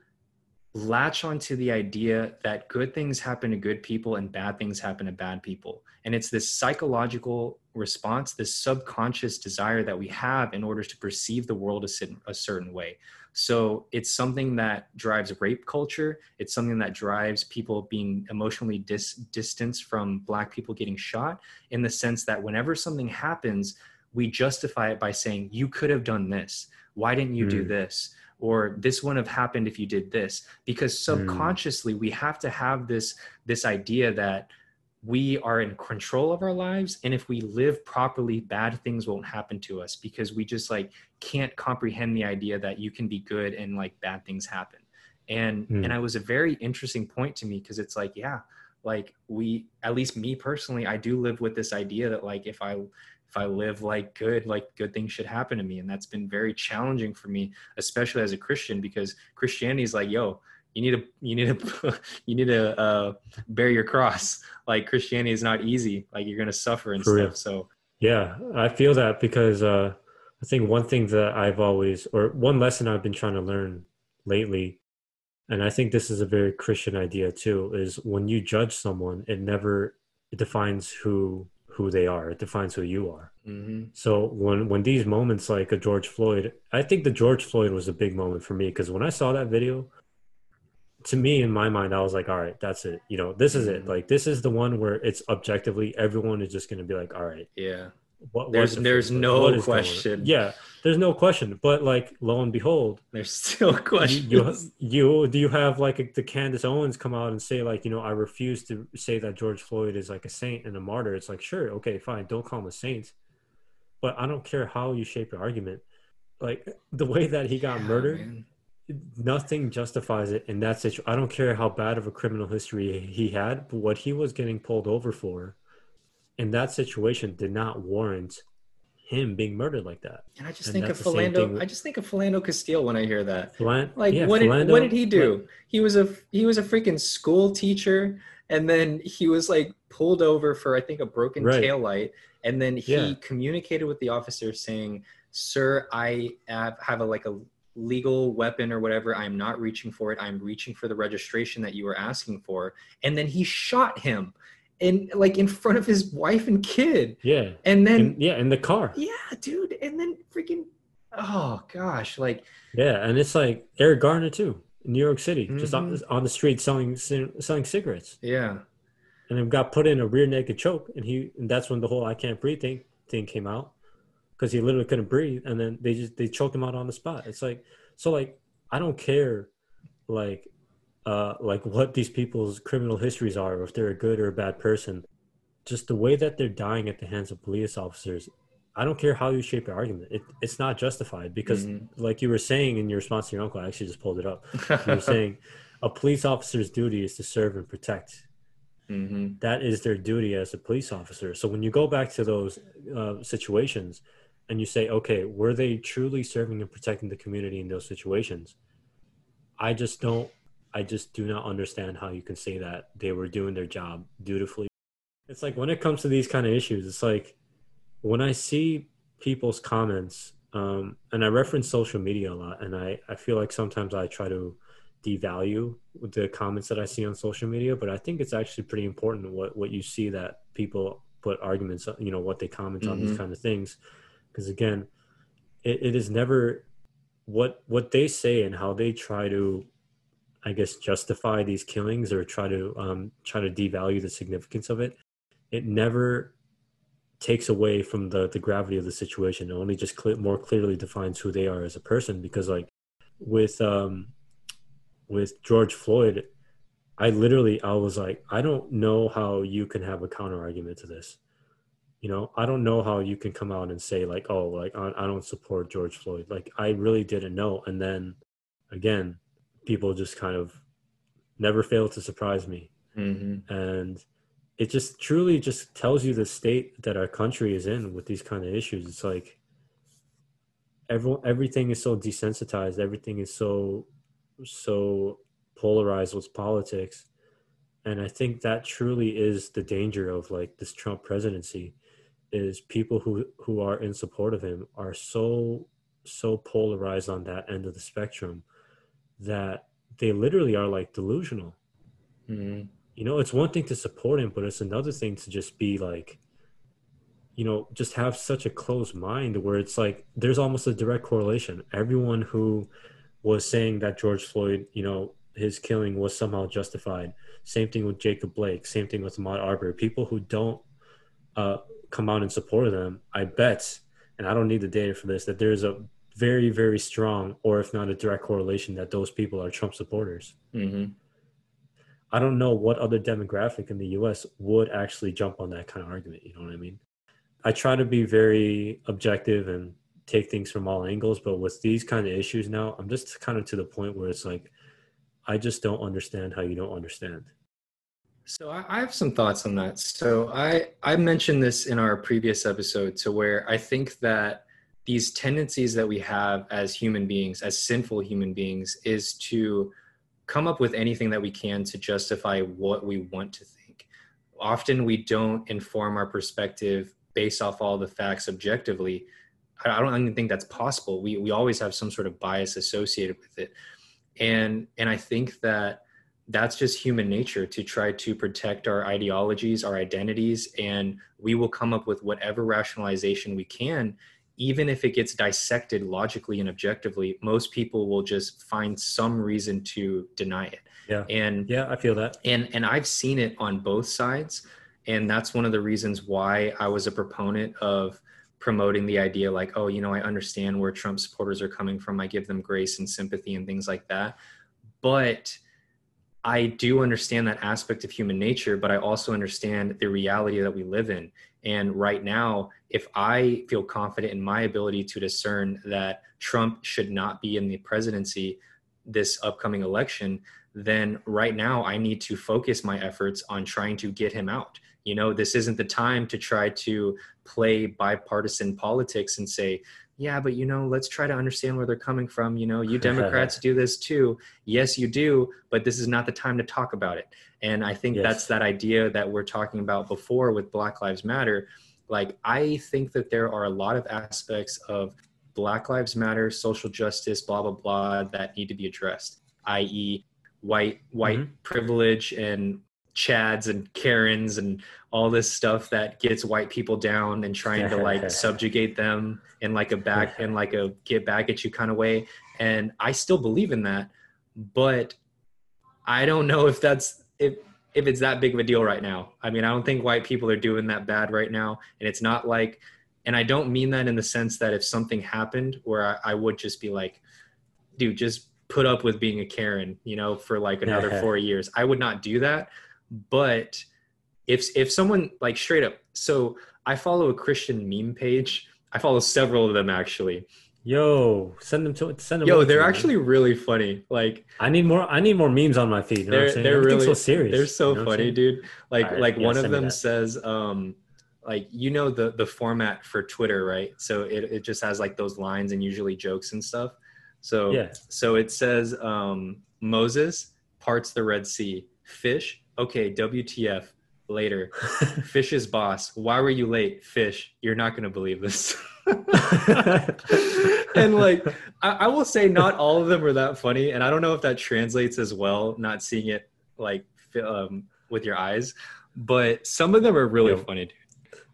latch onto the idea that good things happen to good people and bad things happen to bad people and it's this psychological response this subconscious desire that we have in order to perceive the world a, a certain way so it's something that drives rape culture. It's something that drives people being emotionally dis- distanced from Black people getting shot in the sense that whenever something happens, we justify it by saying, You could have done this. Why didn't you mm. do hmm. this? Or this wouldn't have happened if you did this. Because hmm. subconsciously, mm. we have to have this, this idea that we are in control of our lives and if we live properly bad things won't happen to us because we just like can't comprehend the idea that you can be good and like bad things happen and mm. and it was a very interesting point to me because it's like yeah like we at least me personally i do live with this idea that like if i if i live like good like good things should happen to me and that's been very challenging for me especially as a christian because christianity is like yo you need to you need to you need to uh, bear your cross. Like christianity is not easy. Like you're gonna suffer and For stuff real. so. Yeah i feel that because uh i think one thing that i've always or one lesson i've been trying to learn lately and i think this is a very christian idea too is when you judge someone it never it defines who who they are. It defines who you are. Mm-hmm. so when when these moments like a george floyd i think the george floyd was a big moment for me because when i saw that video to me in my mind i was like all right that's it. You know this is it. Mm-hmm. like this is the one where it's objectively everyone is just going to be like all right yeah. what, there's there's no question. Yeah there's no question. But like lo and behold there's still questions you, you, you do you have like a, the candace owens come out and say like you know i refuse to say that george floyd is like a saint and a martyr. It's like sure okay fine don't call him a saint. But i don't care how you shape your argument. Like the way that he got yeah, murdered man nothing justifies it in that situation. I don't care how bad of a criminal history he had, but what he was getting pulled over for in that situation did not warrant him being murdered like that. And I just and think of Philando. I just think of Philando Castile when I hear that. like, yeah, what did what did he do? he was a he was a freaking school teacher, and then he was like pulled over for I think a broken right. tail light, and then he yeah. communicated with the officer saying, "Sir, I have, have a like a legal weapon or whatever. I'm not reaching for it. I'm reaching for the registration that you were asking for. And then he shot him in like in front of his wife and kid. Yeah. And then in, yeah, in the car. Yeah, dude. And then freaking oh gosh, like yeah, and it's like Eric Garner too, in New York City, mm-hmm. just on, mm-hmm. on the street selling selling cigarettes. Yeah. And then got put in a rear naked choke, and he and that's when the whole "I can't breathe" thing thing came out because he literally couldn't breathe, and then they just they choked him out on the spot. It's like so like I don't care like uh like what these people's criminal histories are, or if they're a good or a bad person. Just the way that they're dying at the hands of police officers, I don't care how you shape your argument. It, it's not justified because, mm-hmm. like you were saying in your response to your uncle, I actually just pulled it up. you were saying a police officer's duty is to serve and protect. Mm-hmm. That is their duty as a police officer. So when you go back to those uh, situations, and you say, okay, were they truly serving and protecting the community in those situations? I just don't, I just do not understand how you can say that they were doing their job dutifully. It's like when it comes to these kind of issues, it's like when I see people's comments, um, and I reference social media a lot, and I, I feel like sometimes I try to devalue the comments that I see on social media, but I think it's actually pretty important what, what you see that people put arguments, you know, what they comment mm-hmm. on these mm-hmm. kind of things because again it, it is never what what they say and how they try to i guess justify these killings or try to um, try to devalue the significance of it. It never takes away from the the gravity of the situation. It only just cl- more clearly defines who they are as a person because like with um with george floyd i literally i was like i don't know how you can have a counter argument to this you know i don't know how you can come out and say like oh like i, I don't support george floyd. Like i really didn't know. And then again people just kind of never fail to surprise me. Mm-hmm. and it just truly just tells you the state that our country is in with these kind of issues. It's like everyone everything is so desensitized. Everything is so so polarized with politics. And i think that truly is the danger of like this trump presidency is people who who are in support of him are so so polarized on that end of the spectrum that they literally are like delusional. Mm-hmm. you know it's one thing to support him but it's another thing to just be like you know just have such a closed mind where it's like there's almost a direct correlation. Everyone who was saying that george floyd you know his killing was somehow justified same thing with jacob blake same thing with Ahmaud Arbery. People who don't uh, come out in support of them i bet and i don't need the data for this that there's a very very strong or if not a direct correlation that those people are trump supporters Mm-hmm. I don't know what other demographic in the US would actually jump on that kind of argument. You know what I mean? I try to be very objective and take things from all angles, but with these kind of issues now, I'm just kind of to the point where it's like, I just don't understand how you don't understand. So I, have some thoughts on that. So I I mentioned this in our previous episode to where I think that these tendencies that we have as human beings, as sinful human beings, is to come up with anything that we can to justify what we want to think. Often we don't inform our perspective based off all the facts objectively. I don't even think that's possible. We we always have some sort of bias associated with it. And and I think that that's just human nature to try to protect our ideologies, our identities, and we will come up with whatever rationalization we can, even if it gets dissected logically and objectively. Most people will just find some reason to deny it. Yeah. And Yeah, I feel that. and and I've seen it on both sides, and that's one of the reasons why I was a proponent of promoting the idea like, oh, you know, I understand where Trump supporters are coming from. I give them grace and sympathy and things like that, but I do understand that aspect of human nature, but I also understand the reality that we live in. And right now, if I feel confident in my ability to discern that Trump should not be in the presidency this upcoming election, then right now I need to focus my efforts on trying to get him out. You know, this isn't the time to try to play bipartisan politics and say, yeah, but you know, let's try to understand where they're coming from. You know, you Democrats do this too. Yes, you do, but this is not the time to talk about it. And I think Yes. that's that idea that we're talking about before with Black Lives Matter. Like, I think that there are a lot of aspects of Black Lives Matter, social justice, blah, blah, blah, that need to be addressed, i.e., white white Mhm. privilege and chads and karens and all this stuff that gets white people down and trying to like subjugate them in like a back in like a get back at you kind of way. And i still believe in that but i don't know if that's if if it's that big of a deal right now. I mean i don't think white people are doing that bad right now. And it's not like and i don't mean that in the sense that if something happened where i, I would just be like dude just put up with being a karen you know for like another four years. I would not do that but if if someone like straight up so i follow a christian meme page i follow several of them actually Yo, send them to send them. yo they're me, actually really funny like I need more. I need more memes on my feed. You know what they're I'm saying? they're really so serious. they're so you know funny dude like Alright, like yeah, one of them says um like you know the the format for twitter right so it, it just has like those lines and usually jokes and stuff so Yeah. so it says um moses parts the red sea fish okay wtf later fish's boss why were you late fish you're not gonna believe this and like I, I will say not all of them are that funny and i don't know if that translates as well not seeing it like um, with your eyes but some of them are really Yo. funny dude.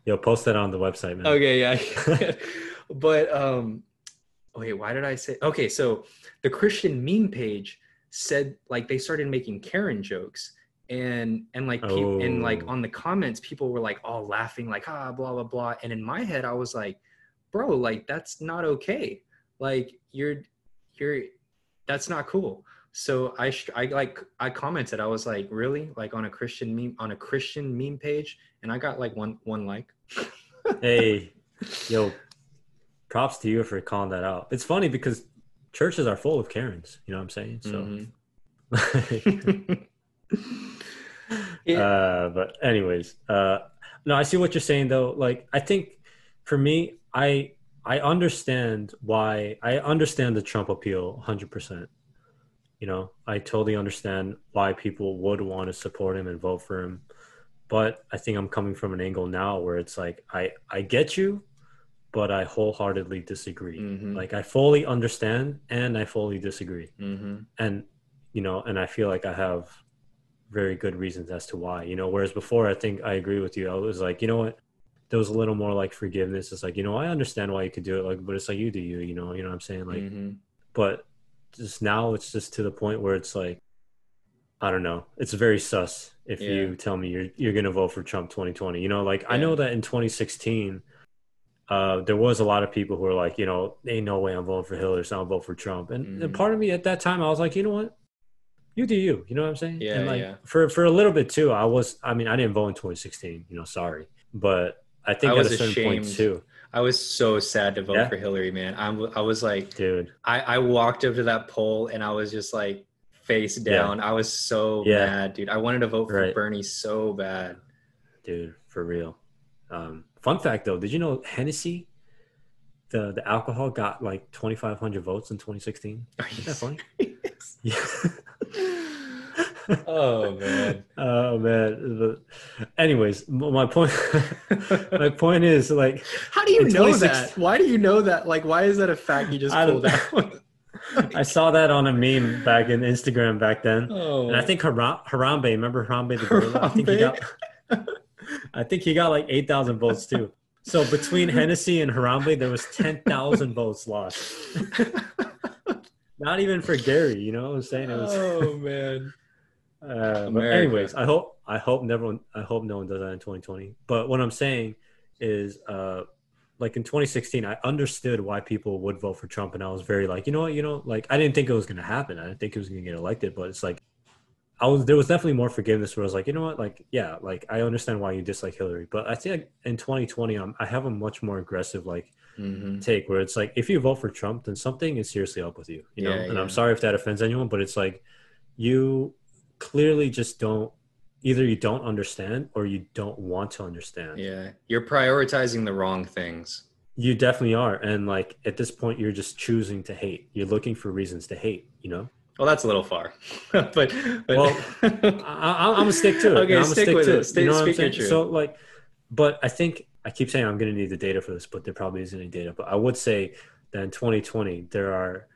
Yo, post that on the website, man. okay yeah but um wait why did i say okay so the christian meme page said like they started making karen jokes and and like peop and like Oh. on the comments people were like all laughing like ah blah blah blah and in my head i was like bro like that's not okay like you're you're that's not cool so i sh- i like i commented i was like really like on a christian meme on a christian meme page and i got like one one like hey, yo, props to you for calling that out. It's funny because churches are full of Karens. You know what I'm saying? So. Mm-hmm. yeah. uh, but anyways, uh, no, I see what you're saying though. Like, I think for me, I I understand why I understand the Trump appeal 100. percent You know, I totally understand why people would want to support him and vote for him. But I think I'm coming from an angle now where it's like I I get you, but I wholeheartedly disagree. Mm-hmm. Like I fully understand and I fully disagree. Mm-hmm. And you know, and I feel like I have very good reasons as to why. You know, whereas before I think I agree with you. I was like, you know what? There was a little more like forgiveness. It's like, you know, I understand why you could do it, like, but it's like you do you, you know, you know what I'm saying? Like mm-hmm. but just now it's just to the point where it's like I don't know. It's very sus if yeah. you tell me you're you're gonna vote for Trump 2020. You know, like yeah. I know that in 2016 uh, there was a lot of people who were like, you know, ain't no way I'm voting for Hillary, so I'll vote for Trump. And, mm-hmm. and, part of me at that time, I was like, you know what? You do you. You know what I'm saying? Yeah. And like yeah. for for a little bit too, I was. I mean, I didn't vote in 2016. You know, sorry, but I think I at a certain ashamed. point too. I was so sad to vote yeah. for Hillary, man. I'm, I was like, dude, I, I walked up to that poll and I was just like face down. Yeah. I was so yeah. mad, dude. I wanted to vote for right. Bernie so bad, dude, for real. Um, fun fact though, did you know Hennessy the the alcohol got like 2,500 votes in 2016. Isn't that funny? yeah. oh man. Oh man. Anyways, my point. my point is like, how do you know that? Why do you know that? Like, why is that a fact you just pulled out? I saw that on a meme back in Instagram back then, oh. and I think Haram- Harambe. Remember Harambe the gorilla? I think he got. I think he got like eight thousand votes too. So between Hennessy and Harambe, there was ten thousand votes lost. Not even for Gary, you know what I'm saying? It was, oh man. Uh, but anyways, I hope I hope never I hope no one does that in 2020. But what I'm saying is, uh, like in 2016, I understood why people would vote for Trump, and I was very like, you know what, you know, like I didn't think it was gonna happen. I didn't think he was gonna get elected, but it's like I was there was definitely more forgiveness where I was like, you know what, like yeah, like I understand why you dislike Hillary, but I think in 2020, I'm, I have a much more aggressive like mm-hmm. take where it's like if you vote for Trump, then something is seriously up with you, you know. Yeah, and yeah. I'm sorry if that offends anyone, but it's like you clearly just don't either you don't understand or you don't want to understand. Yeah, you're prioritizing the wrong things. You definitely are, and like at this point, you're just choosing to hate. You're looking for reasons to hate. You know. Well, that's a little far, but, but well, I, am gonna stick to it. Okay, I'm stick, stick with it. Stay, you know what I'm saying? So, like, but I think I keep saying I'm gonna need the data for this, but there probably isn't any data. But I would say that in 2020 there are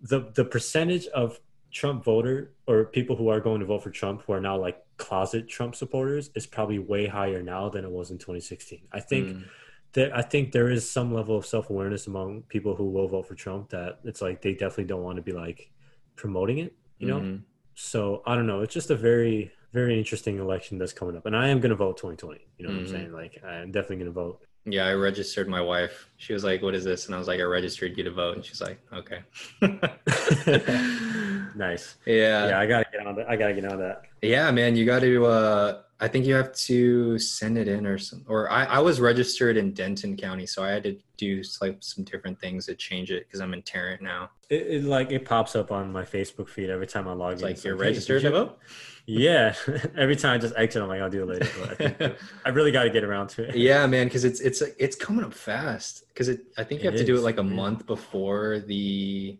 the the percentage of Trump voter or people who are going to vote for Trump who are now like closet Trump supporters is probably way higher now than it was in 2016. I think. Mm. That I think there is some level of self awareness among people who will vote for Trump that it's like they definitely don't want to be like promoting it, you know? Mm-hmm. So I don't know. It's just a very, very interesting election that's coming up. And I am going to vote 2020. You know mm-hmm. what I'm mm-hmm. saying? Like, I'm definitely going to vote. Yeah, I registered my wife. She was like, What is this? And I was like, I registered you to vote. And she's like, Okay. nice. Yeah. Yeah, I gotta get on that. I gotta get on that. Yeah, man, you gotta uh I think you have to send it in or some or I, I was registered in Denton County, so I had to do like some different things to change it because I'm in Tarrant now. It, it, like it pops up on my Facebook feed every time I log it's in. Like you're registered to vote? yeah every time i just exit i'm like i'll do it later but i, I really got to get around to it yeah man because it's it's it's coming up fast because it i think you have to do it like a month before the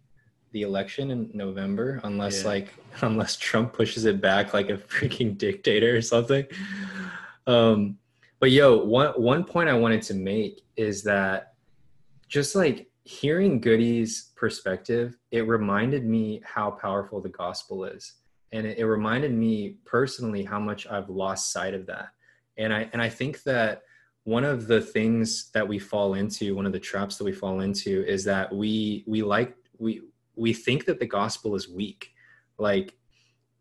the election in november unless yeah. like unless trump pushes it back like a freaking dictator or something um but yo one one point i wanted to make is that just like hearing goody's perspective it reminded me how powerful the gospel is and it, it reminded me personally how much I've lost sight of that. And I and I think that one of the things that we fall into, one of the traps that we fall into, is that we we like we we think that the gospel is weak. Like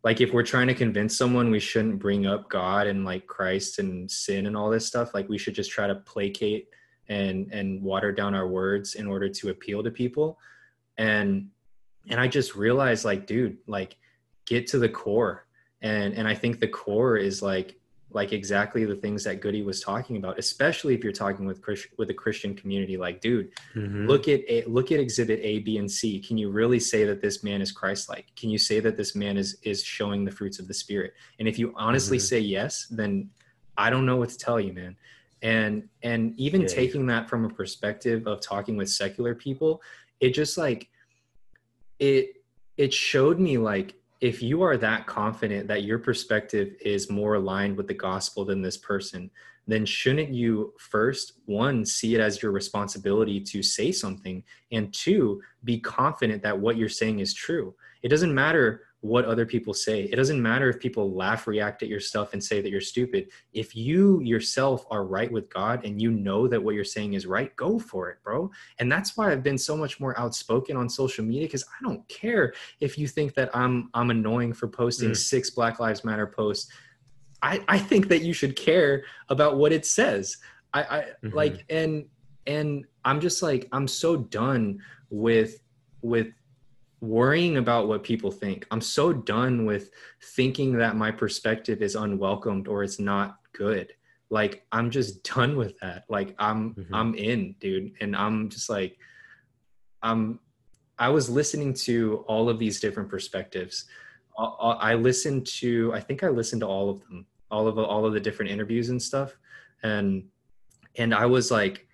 like if we're trying to convince someone we shouldn't bring up God and like Christ and sin and all this stuff, like we should just try to placate and and water down our words in order to appeal to people. And and I just realized like dude, like get to the core and and i think the core is like like exactly the things that Goody was talking about, especially if you're talking with Chris, with a Christian community. Like, dude, mm-hmm. look at a, look at Exhibit A, B, and C. Can you really say that this man is Christ-like? Can you say that this man is is showing the fruits of the Spirit? And if you honestly mm-hmm. say yes, then I don't know what to tell you, man. And and even yeah. taking that from a perspective of talking with secular people, it just like it it showed me like if you are that confident that your perspective is more aligned with the gospel than this person, then shouldn't you first, one, see it as your responsibility to say something, and two, be confident that what you're saying is true? It doesn't matter what other people say. It doesn't matter if people laugh, react at your stuff, and say that you're stupid. If you yourself are right with God and you know that what you're saying is right, go for it, bro. And that's why I've been so much more outspoken on social media because I don't care if you think that I'm I'm annoying for posting mm. six Black Lives Matter posts. I, I think that you should care about what it says. I, I mm-hmm. like and and I'm just like I'm so done with with worrying about what people think. I'm so done with thinking that my perspective is unwelcomed or it's not good. Like I'm just done with that. Like I'm mm-hmm. I'm in, dude, and I'm just like I'm I was listening to all of these different perspectives. I listened to I think I listened to all of them, all of all of the different interviews and stuff and and I was like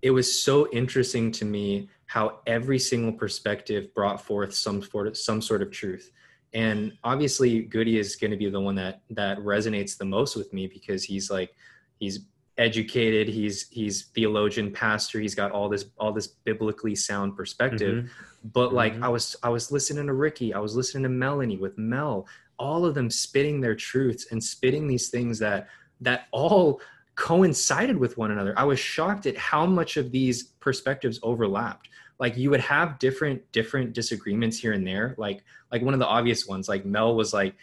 it was so interesting to me how every single perspective brought forth some sort of some sort of truth and obviously goody is going to be the one that that resonates the most with me because he's like he's educated he's he's theologian pastor he's got all this all this biblically sound perspective mm-hmm. but like mm-hmm. i was i was listening to ricky i was listening to melanie with mel all of them spitting their truths and spitting these things that that all coincided with one another. I was shocked at how much of these perspectives overlapped. Like you would have different different disagreements here and there. Like like one of the obvious ones, like Mel was like,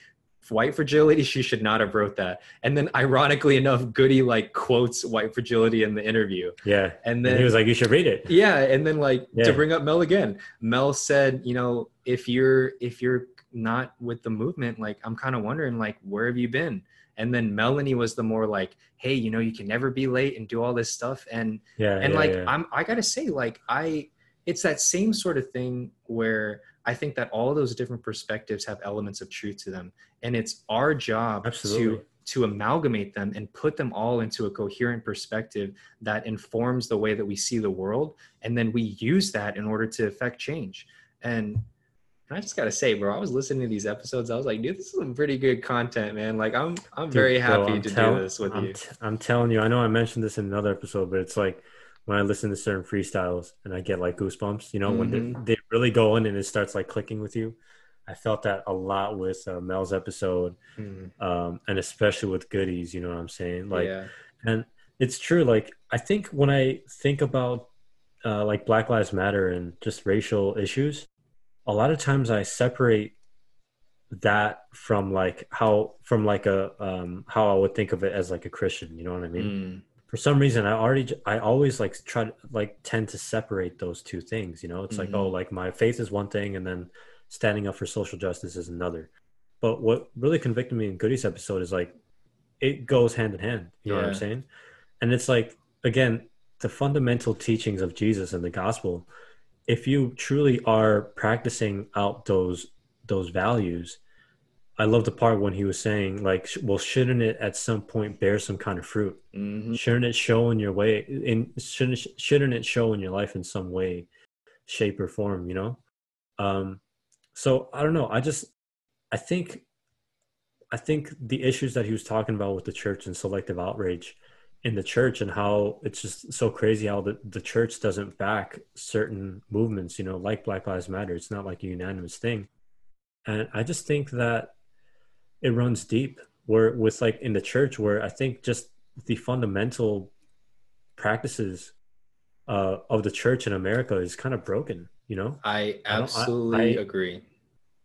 white fragility, she should not have wrote that. And then ironically enough, Goody like quotes white fragility in the interview. Yeah. And then and he was like, you should read it. Yeah. And then like yeah. to bring up Mel again, Mel said, you know, if you're if you're not with the movement, like I'm kind of wondering like where have you been? and then melanie was the more like hey you know you can never be late and do all this stuff and yeah and yeah, like yeah. i'm i gotta say like i it's that same sort of thing where i think that all of those different perspectives have elements of truth to them and it's our job Absolutely. to to amalgamate them and put them all into a coherent perspective that informs the way that we see the world and then we use that in order to affect change and and I just gotta say, bro, I was listening to these episodes. I was like, dude, this is some pretty good content, man. Like, I'm I'm dude, very happy bro, I'm to tell, do this with I'm you. T- I'm telling you, I know I mentioned this in another episode, but it's like when I listen to certain freestyles and I get like goosebumps. You know, mm-hmm. when they, they, really go in and it starts like clicking with you. I felt that a lot with uh, Mel's episode, mm-hmm. um, and especially with Goody's. You know what I'm saying? Like, yeah. and it's true. Like, I think when I think about uh, like Black Lives Matter and just racial issues a lot of times I separate that from like how from like a um how I would think of it as like a Christian, you know what I mean? Mm. For some reason I already I always like try to like tend to separate those two things, you know? It's mm-hmm. like oh like my faith is one thing and then standing up for social justice is another. But what really convicted me in Goody's episode is like it goes hand in hand, you know what I'm saying? And it's like again, the fundamental teachings of Jesus and the gospel if you truly are practicing out those those values i love the part when he was saying like well shouldn't it at some point bear some kind of fruit mm-hmm. shouldn't it show in your way in shouldn't shouldn't it show in your life in some way shape or form you know um so i don't know i just i think i think the issues that he was talking about with the church and selective outrage in the church and how it's just so crazy how the, the church doesn't back certain movements, you know, like Black Lives Matter. It's not like a unanimous thing. And I just think that it runs deep where with like in the church where I think just the fundamental practices uh, of the church in America is kind of broken, you know? I absolutely I, I, agree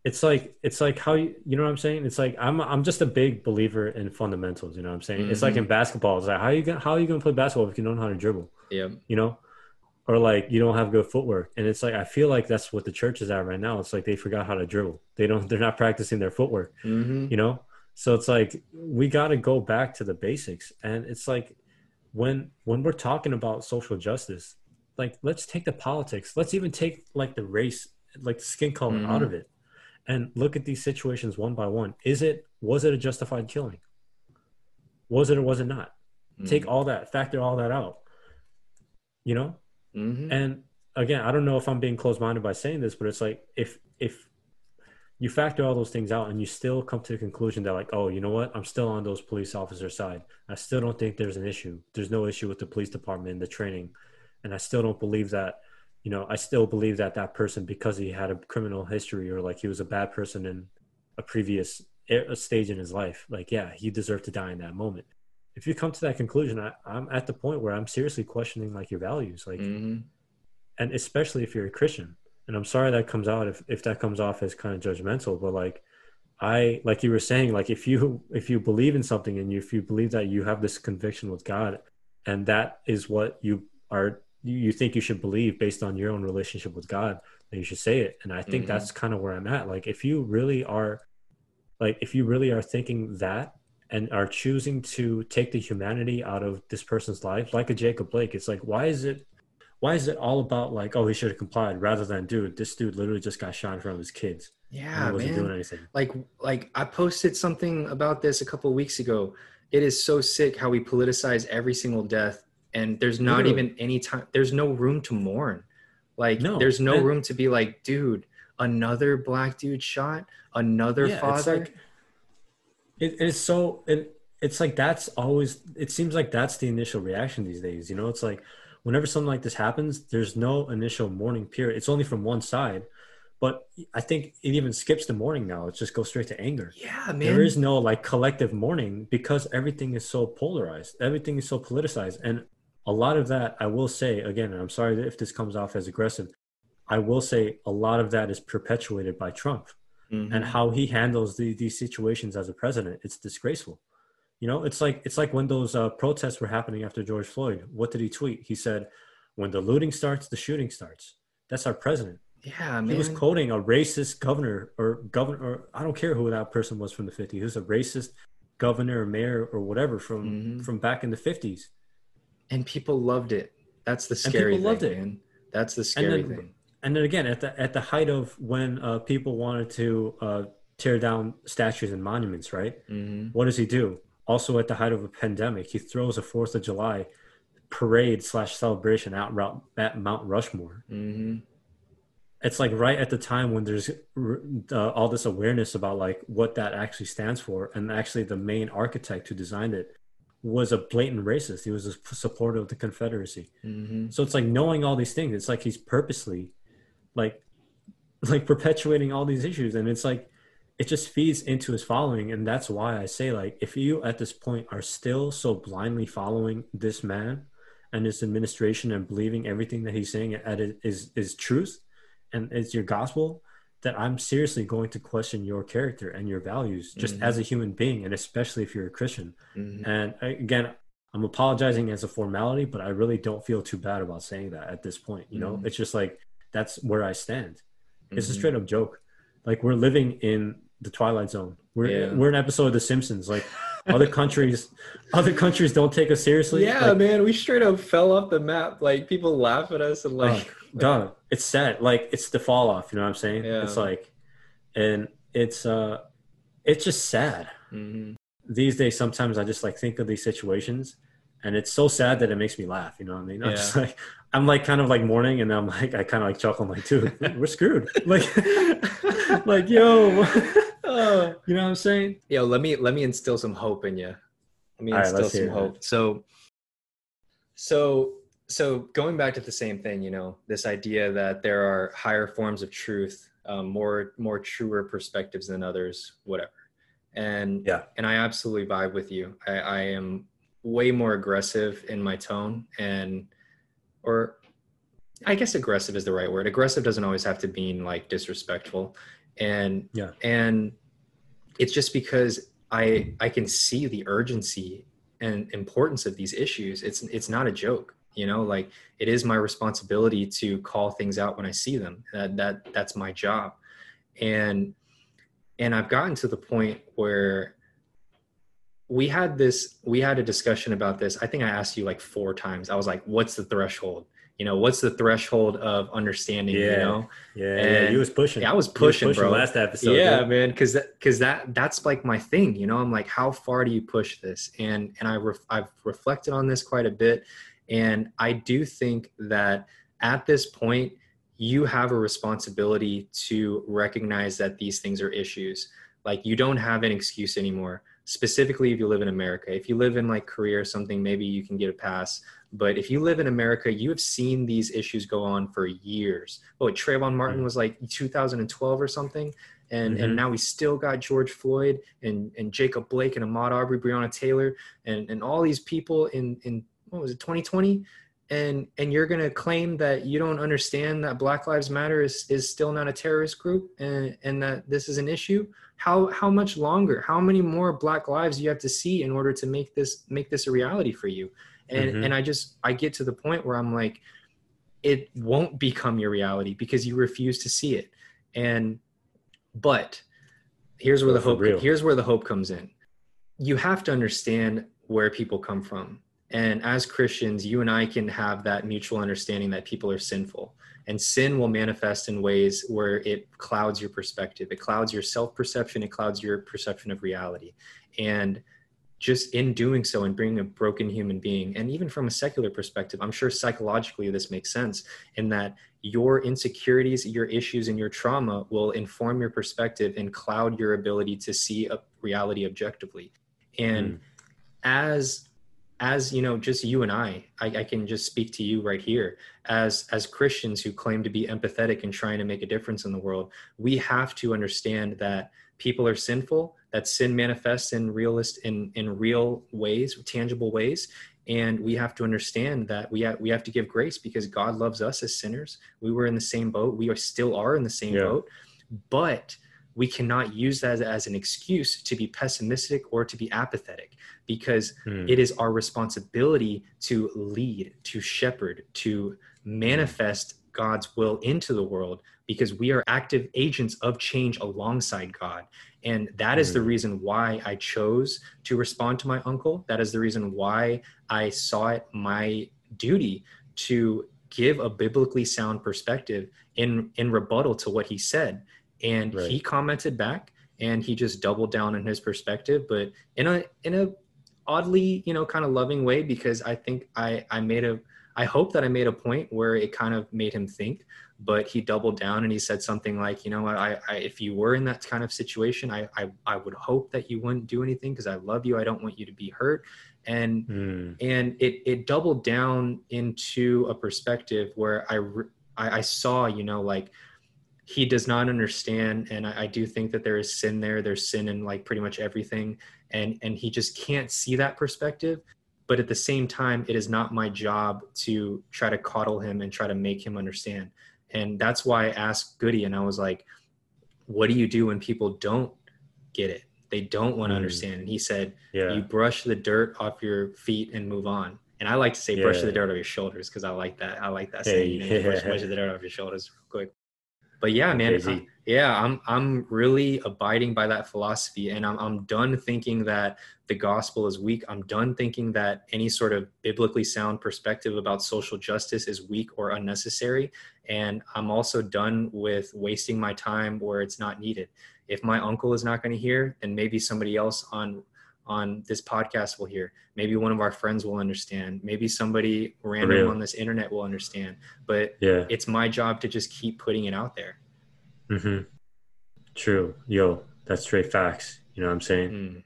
it's like it's like how you you know what I'm saying? It's like I'm I'm just a big believer in fundamentals. You know what I'm saying? Mm-hmm. It's like in mm-hmm. basketball. It's like how you gonna how are you gonna play basketball if you don't know how to dribble? Yeah. You know, or like you don't have good footwork. And it's like I feel like that's what the church is at right now. It's like they forgot how to dribble. They don't. They're not practicing their footwork. Mm-hmm. You know, So it's like we got to go back to the basics, and it's like when when we're talking about social justice, like let's take the politics, let's even take like the race, like the skin color mm-hmm. out of it, and look at these situations one by one. Is it was it a justified killing? Was it or was it not? Mm-hmm. Take all that, factor all that out. You know, mm-hmm. and again, I don't know if I'm being closed minded by saying this, but it's like if if you factor all those things out and you still come to the conclusion that like oh you know what? I'm still on those police officer side. I still don't think there's an issue. There's no issue with the police department and the training. And i still don't believe that you know i still believe that that person because he had a criminal history or like he was a bad person in a previous a stage in his life like yeah he deserved to die in that moment if you come to that conclusion I, i'm at the point where i'm seriously questioning like your values like mm-hmm. and especially if you're a christian and I'm sorry that comes out if, if that comes off as kind of judgmental, but like I like you were saying, like if you if you believe in something and you, if you believe that you have this conviction with God and that is what you are you think you should believe based on your own relationship with God, then you should say it. And I think mm-hmm. that's kind of where I'm at. Like if you really are like if you really are thinking that and are choosing to take the humanity out of this person's life, like a Jacob Blake, it's like why is it why is it all about like oh he should have complied rather than dude this dude literally just got shot in front of his kids yeah wasn't man. doing anything like like i posted something about this a couple weeks ago it is so sick how we politicize every single death and there's not literally. even any time there's no room to mourn like no, there's no room to be like dude another black dude shot another yeah, father like, it, it's so it, it's like that's always it seems like that's the initial reaction these days you know it's like whenever something like this happens, there's no initial mourning period. It's only from one side. But I think it even skips the mourning now. It just goes straight to anger. Yeah, man. There is no like collective mourning because everything is so polarized. Everything is so politicized. And a lot of that, I will say, again, and I'm sorry if this comes off as aggressive, I will say a lot of that is perpetuated by Trump mm-hmm. and how he handles the, these situations as a president. It's disgraceful. You know, it's like it's like when those uh, protests were happening after George Floyd. What did he tweet? He said, "When the looting starts, the shooting starts." That's our president. Yeah, man. He was quoting a racist governor or governor, or I don't care who that person was from the 50s. He was a racist governor or mayor or whatever from mm-hmm. from back in the 50s. And people loved it. That's the scary thing, loved it. man. That's the scary and then, thing. And then again, at the at the height of when uh, people wanted to uh, tear down statues and monuments, right? Mm-hmm. What does he do? also at the height of a pandemic, he throws a Fourth of July parade slash celebration out route at Mount Rushmore. Mm-hmm. It's like right at the time when there's uh, all this awareness about like what that actually stands for, and actually the main architect who designed it was a blatant racist. He was a supporter of the Confederacy. Mm-hmm. So it's like knowing all these things. It's like he's purposely, like, like perpetuating all these issues, and it's like it just feeds into his following and that's why i say like if you at this point are still so blindly following this man and his administration and believing everything that he's saying is is truth and it's your gospel that i'm seriously going to question your character and your values just mm-hmm. as a human being and especially if you're a christian mm-hmm. and again i'm apologizing as a formality but i really don't feel too bad about saying that at this point you know mm-hmm. it's just like that's where i stand it's a mm-hmm. straight up joke like we're living in the Twilight Zone. We're yeah. we're an episode of The Simpsons. Like other countries, other countries don't take us seriously. Yeah, like, man, we straight up fell off the map. Like people laugh at us and like, oh, it's sad. Like it's the fall off. You know what I'm saying? Yeah. It's like, and it's uh, it's just sad. Mm-hmm. These days, sometimes I just like think of these situations, and it's so sad that it makes me laugh. You know what I mean? I'm yeah. just like, I'm like kind of like mourning, and I'm like, I kind of like chuckle. I'm like, dude, we're screwed. Like, like yo. Uh, you know what I'm saying? Yo, let me let me instill some hope in you. Let me instill right, some hope. So, so, so going back to the same thing, you know, this idea that there are higher forms of truth, um, more more truer perspectives than others, whatever. And yeah, and I absolutely vibe with you. I, I am way more aggressive in my tone and or I guess aggressive is the right word. Aggressive doesn't always have to mean like disrespectful. And yeah. and it's just because i i can see the urgency and importance of these issues. It's it's not a joke you know? Like it is my responsibility to call things out when i see them. That that that's my job. And and i've gotten to the point where we had this we had a discussion about this i think i asked you like four times. I was like what's the threshold? You know what's the threshold of understanding yeah. you know? Yeah and yeah. You was pushing. yeah i was pushing, was pushing bro. last episode yeah dude. man because that because that that's like my thing you know? I'm like how far do you push this? And and i ref, i've reflected on this quite a bit and i do think that at this point you have a responsibility to recognize that these things are issues. Like you don't have an excuse anymore specifically if you live in america if you live in like korea or something maybe you can get a pass but if you live in America, you have seen these issues go on for years. Oh, Trayvon Martin was like 2012 or something. And, mm-hmm. and now we still got George Floyd and, and Jacob Blake and Ahmaud Arbery, Breonna Taylor, and, and all these people in, in what was it, 2020? And and you're gonna claim that you don't understand that Black Lives Matter is, is still not a terrorist group and, and that this is an issue. How how much longer? How many more black lives do you have to see in order to make this make this a reality for you? and mm-hmm. and i just i get to the point where i'm like it won't become your reality because you refuse to see it and but here's where the hope here's where the hope comes in you have to understand where people come from and as christians you and i can have that mutual understanding that people are sinful. And sin will manifest in ways where it clouds your perspective. It clouds your self-perception. It clouds your perception of reality. And just in doing so and being a broken human being and even from a secular perspective i'm sure psychologically this makes sense in that your insecurities your issues and your trauma will inform your perspective and cloud your ability to see a reality objectively. And mm. as as you know just you and I, I i can just speak to you right here. As as christians who claim to be empathetic and trying to make a difference in the world we have to understand that people are sinful that sin manifests in realist in in real ways tangible ways. And we have to understand that we have we have to give grace because god loves us as sinners. We were in the same boat. We are still are in the same yeah. boat. But we cannot use that as, as, an excuse to be pessimistic or to be apathetic because hmm. it is our responsibility to lead to shepherd to manifest god's will into the world because we are active agents of change alongside God. And that is the mm. reason why I chose to respond to my uncle. That is the reason why I saw it my duty to give a biblically sound perspective in in rebuttal to what he said. And right. he commented back and he just doubled down on his perspective, but in a in a oddly, you know, kind of loving way because I think I I made a I hope that I made a point where it kind of made him think but he doubled down and he said something like you know what I, I, if you were in that kind of situation I, I i would hope that you wouldn't do anything because i love you i don't want you to be hurt and mm. and it it doubled down into a perspective where I, I i saw you know like he does not understand and I, I do think that there is sin there there's sin in like pretty much everything and and he just can't see that perspective but at the same time it is not my job to try to coddle him and try to make him understand and that's why I asked Goody and I was like, what do you do when people don't get it? They don't want to mm. understand. And he said, yeah. you brush the dirt off your feet and move on. And I like to say, yeah. brush the dirt off your shoulders because I like that. I like that saying, you know, yeah. brush, brush the dirt off your shoulders real quick. But yeah, man, I, yeah, I'm I'm really abiding by that philosophy, and I'm I'm done thinking that the gospel is weak. I'm done thinking that any sort of biblically sound perspective about social justice is weak or unnecessary. And I'm also done with wasting my time where it's not needed. If my uncle is not going to hear, then maybe somebody else on on this podcast will hear. Maybe one of our friends will understand. Maybe somebody random on this internet will understand. But yeah. it's my job to just keep putting it out there. Mm-hmm. True. Yo, that's straight facts. You know what I'm saying? Mm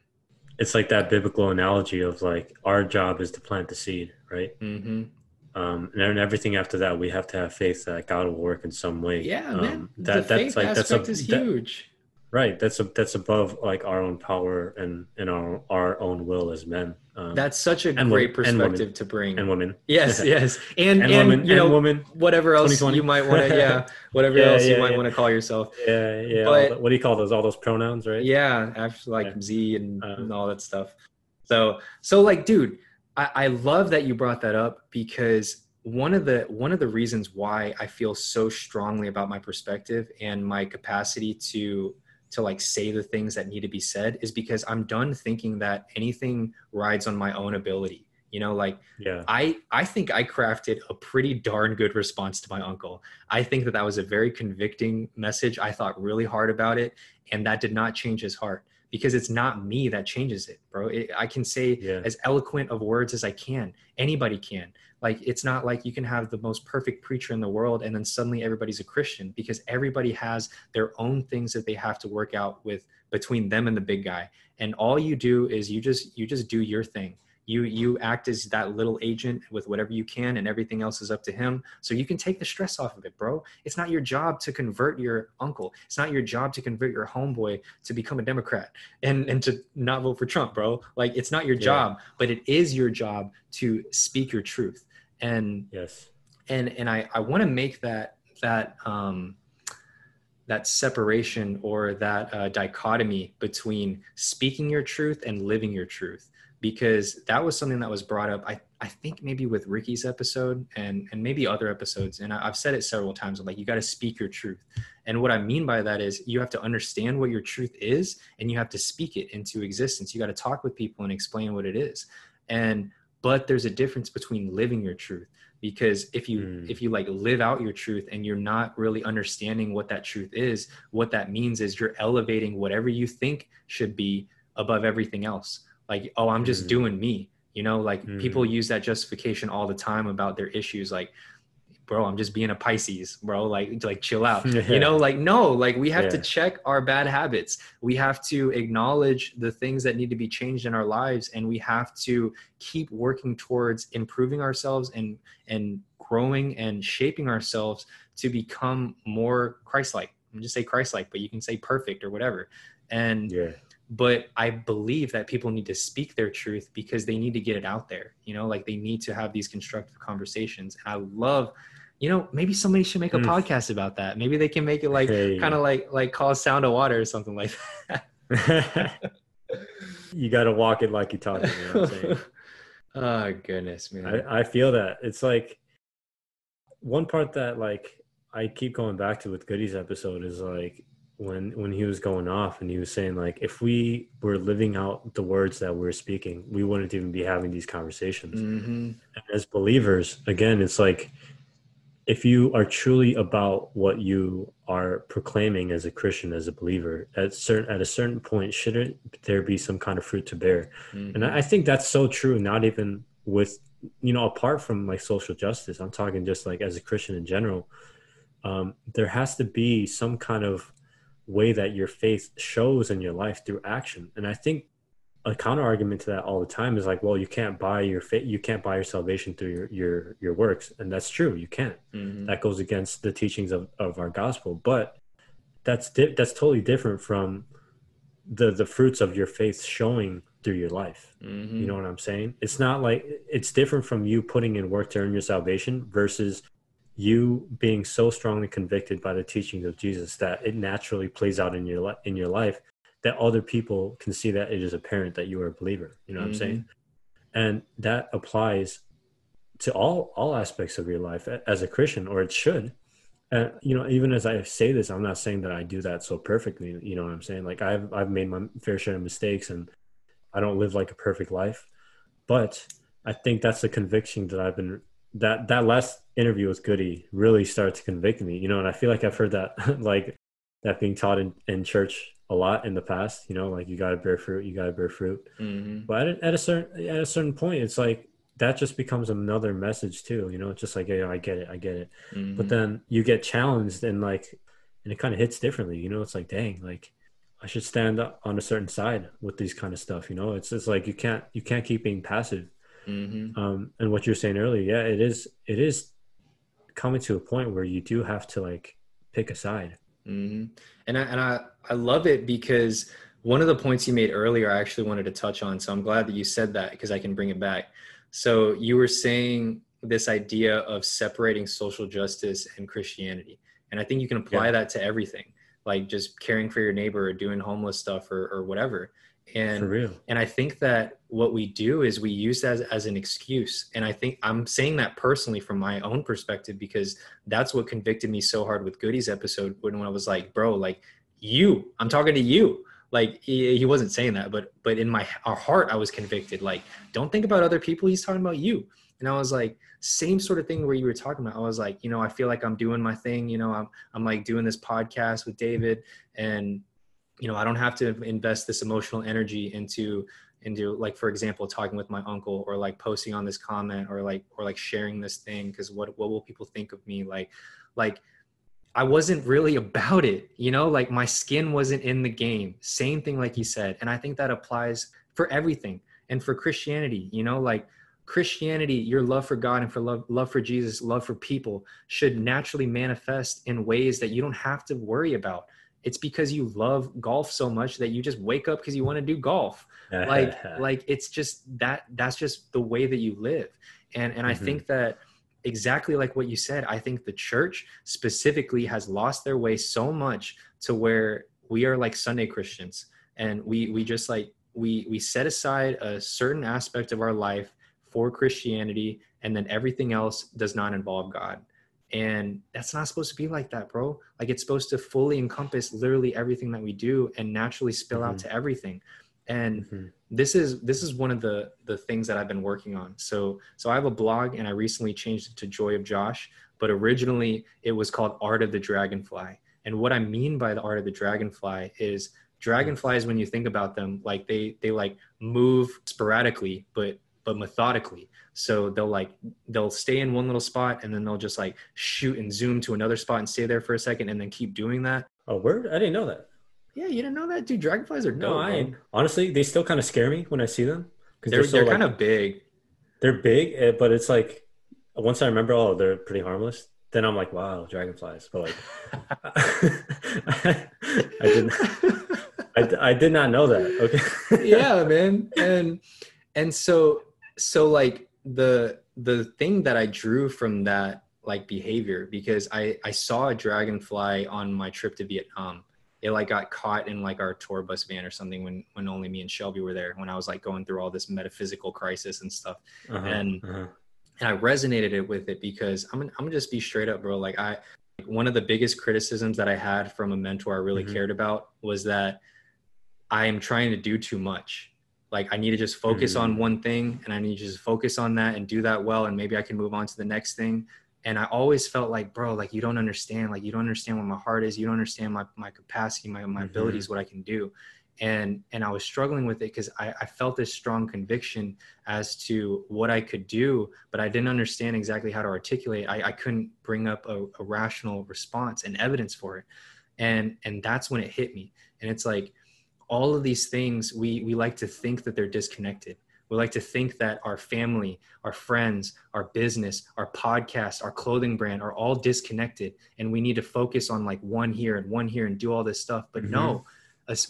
it's like that biblical analogy of like our job is to plant the seed, right? Mm-hmm. Um, and then everything after that, we have to have faith that God will work in some way. Yeah, um, man. That, the that's like that's a, is that, huge. Right. That's a that's above like our own power and and our our own will as men. Um, that's such a great perspective to bring. And women. Yes, yes. And and, and women, you know, women, whatever else you might want to yeah, whatever yeah, else yeah, you might yeah. want to call yourself. Yeah, yeah. But, the, what do you call those all those pronouns, right? Yeah, after like Z and, uh, and all that stuff. So so like dude, I, I love that you brought that up because one of the one of the reasons why I feel so strongly about my perspective and my capacity to to like say the things that need to be said is because I'm done thinking that anything rides on my own ability. You know, like yeah, I I think I crafted a pretty darn good response to my uncle. I think that that was a very convicting message. I thought really hard about it, and that did not change his heart because it's not me that changes it, bro. It, I can say yeah. as eloquent of words as I can. Anybody can. Like it's not like you can have the most perfect preacher in the world and then suddenly everybody's a Christian because everybody has their own things that they have to work out with between them and the big guy. And all you do is you just you just do your thing. You you act as that little agent with whatever you can and everything else is up to him. So you can take the stress off of it bro. It's not your job to convert your uncle. It's not your job to convert your homeboy to become a democrat and and to not vote for trump bro. Like it's not your yeah. job but it is your job to speak your truth and yes. and and i i want to make that that um that separation or that uh, dichotomy between speaking your truth and living your truth. Because that was something that was brought up i, I think maybe with ricky's episode and and maybe other episodes. And I, have said it several times. Like you got to speak your truth. And what i mean by that is you have to understand what your truth is and you have to speak it into existence. You got to talk with people and explain what it is. And but there's a difference between living your truth because if you mm. if you like live out your truth and you're not really understanding what that truth is what that means is you're elevating whatever you think should be above everything else like oh i'm just mm. doing me you know like mm. people use that justification all the time about their issues like bro i'm just being a pisces bro like like chill out. Yeah. you know like no like we have yeah. to check our bad habits. We have to acknowledge the things that need to be changed in our lives and we have to keep working towards improving ourselves and and growing and shaping ourselves to become more christ-like. I'm just say christ-like but you can say perfect or whatever. And yeah. but i believe that people need to speak their truth because they need to get it out there. You know like they need to have these constructive conversations. And i love you know maybe somebody should make a mm. podcast about that maybe they can make it like hey. kind of like like call sound of water or something like that you got to walk it like you talk it you know what I'm saying? oh goodness man I, I feel that it's like one part that like i keep going back to with goody's episode is like when when he was going off and he was saying like if we were living out the words that we're speaking we wouldn't even be having these conversations mm-hmm. as believers again it's like if you are truly about what you are proclaiming as a christian as a believer at certain at a certain point shouldn't there be some kind of fruit to bear mm-hmm. and I, I think that's so true not even with you know apart from like social justice i'm talking just like as a christian in general um, there has to be some kind of way that your faith shows in your life through action. And I think a counter argument to that all the time is like, well, you can't buy your faith, you can't buy your salvation through your your your works, and that's true. You can't. Mm-hmm. That goes against the teachings of of our gospel. But that's di- that's totally different from the the fruits of your faith showing through your life. Mm-hmm. You know what I'm saying? It's not like it's different from you putting in work to earn your salvation versus you being so strongly convicted by the teachings of Jesus that it naturally plays out in your in your life that other people can see that it is apparent that you are a believer you know what mm-hmm. i'm saying? And that applies to all all aspects of your life as a christian or it should. And you know even as i say this i'm not saying that i do that so perfectly you know what i'm saying? Like i've i've made my fair share of mistakes and i don't live like a perfect life. But i think that's the conviction that i've been that that last interview with Goody really started to convict me, you know, and I feel like I've heard that like that being taught in, in church a lot in the past, you know, like you got to bear fruit, you got to bear fruit. Mm-hmm. But at, at, a certain at a certain point, it's like that just becomes another message too, you know. It's just like, yeah, I get it, I get it. Mm-hmm. But then you get challenged and like, and it kind of hits differently, you know. It's like, dang, like I should stand up on a certain side with these kind of stuff, you know. It's it's like you can't you can't keep being passive Mm-hmm. Um, and what you're saying earlier, yeah, it is. It is coming to a point where you do have to like pick a side. Mm-hmm. And I and I I love it because one of the points you made earlier, I actually wanted to touch on. So I'm glad that you said that because I can bring it back. So you were saying this idea of separating social justice and Christianity, and I think you can apply yeah. that to everything, like just caring for your neighbor or doing homeless stuff or or whatever and and i think that what we do is we use that as, as an excuse and i think i'm saying that personally from my own perspective because that's what convicted me so hard with goody's episode when, when i was like bro like you. I'm talking to you. Like he, he wasn't saying that, but but in my our heart, I was convicted. Like, don't think about other people. He's talking about you. And I was like, same sort of thing where you were talking about. I was like, you know, I feel like I'm doing my thing. You know, I'm I'm like doing this podcast with David, and you know, I don't have to invest this emotional energy into into like for example talking with my uncle or like posting on this comment or like or like sharing this thing because what what will people think of me like like I wasn't really about it, you know, like my skin wasn't in the game. Same thing, like you said. And I think that applies for everything and for Christianity, you know, like Christianity, your love for God and for love, love for Jesus, love for people should naturally manifest in ways that you don't have to worry about. It's because you love golf so much that you just wake up because you want to do golf. like, like it's just that that's just the way that you live. And and I mm-hmm. think that exactly like what you said, I think the church specifically has lost their way so much to where we are like Sunday Christians and we we just like we we set aside a certain aspect of our life for Christianity and then everything else does not involve God. And that's not supposed to be like that, bro. Like it's supposed to fully encompass literally everything that we do and naturally spill mm-hmm. out to everything. And mm-hmm this is this is one of the the things that I've been working on. So so I have a blog and I recently changed it to Joy of Josh, but originally it was called Art of the Dragonfly. And what I mean by the art of the dragonfly is dragonflies when you think about them like they they like move sporadically but but methodically so they'll like they'll stay in one little spot and then they'll just like shoot and zoom to another spot and stay there for a second and then keep doing that oh word i didn't know that yeah, you didn't know that, dude. Dragonflies are no. I honestly, they still kind of scare me when I see them because they're, they're, so, they're kind of big. They're big, eh, but it's like once I remember, oh, they're pretty harmless. Then I'm like, wow, dragonflies. But like, I didn't. I, I did not know that. Okay. yeah, man, and and so so like the the thing that I drew from that like behavior because I I saw a dragonfly on my trip to Vietnam it like got caught in like our tour bus van or something when when only me and Shelby were there when I was like going through all this metaphysical crisis and stuff uh-huh, and uh-huh. and I resonated it with it because I'm gonna, I'm gonna just be straight up bro like I one of the biggest criticisms that I had from a mentor I really mm-hmm. cared about was that I am trying to do too much like I need to just focus mm-hmm. on one thing and I need to just focus on that and do that well and maybe I can move on to the next thing and I always felt like, bro, like you don't understand, like you don't understand what my heart is, you don't understand my my capacity, my my mm-hmm. abilities, what I can do, and and I was struggling with it because I, I felt this strong conviction as to what I could do, but I didn't understand exactly how to articulate. I, I couldn't bring up a, a rational response and evidence for it, and and that's when it hit me, and it's like all of these things we we like to think that they're disconnected we like to think that our family, our friends, our business, our podcast, our clothing brand are all disconnected and we need to focus on like one here and one here and do all this stuff. But mm-hmm. no,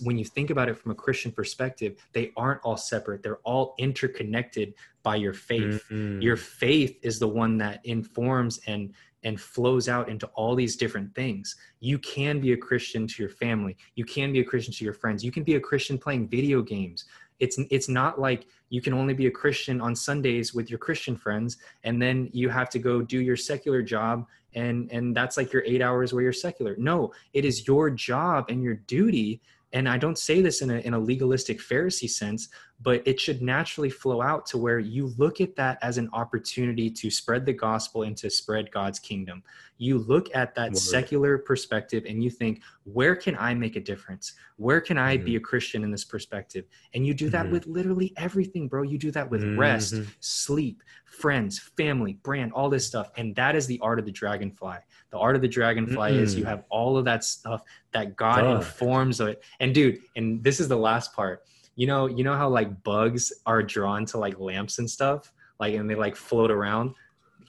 when you think about it from a Christian perspective, they aren't all separate. They're all interconnected by your faith. Mm-hmm. Your faith is the one that informs and and flows out into all these different things. You can be a Christian to your family. You can be a Christian to your friends. You can be a Christian playing video games it's it's not like you can only be a christian on sundays with your christian friends and then you have to go do your secular job and and that's like your 8 hours where you're secular no it is your job and your duty and I don't say this in a, in a legalistic Pharisee sense, but it should naturally flow out to where you look at that as an opportunity to spread the gospel and to spread God's kingdom. You look at that Word. secular perspective and you think, where can I make a difference? Where can I mm-hmm. be a Christian in this perspective? And you do that mm-hmm. with literally everything, bro. You do that with mm-hmm. rest, sleep, friends, family, brand, all this stuff. And that is the art of the dragonfly. The art of the dragonfly is you have all of that stuff that God Duh. informs of it. And dude, and this is the last part. You know, you know how like bugs are drawn to like lamps and stuff, like and they like float around.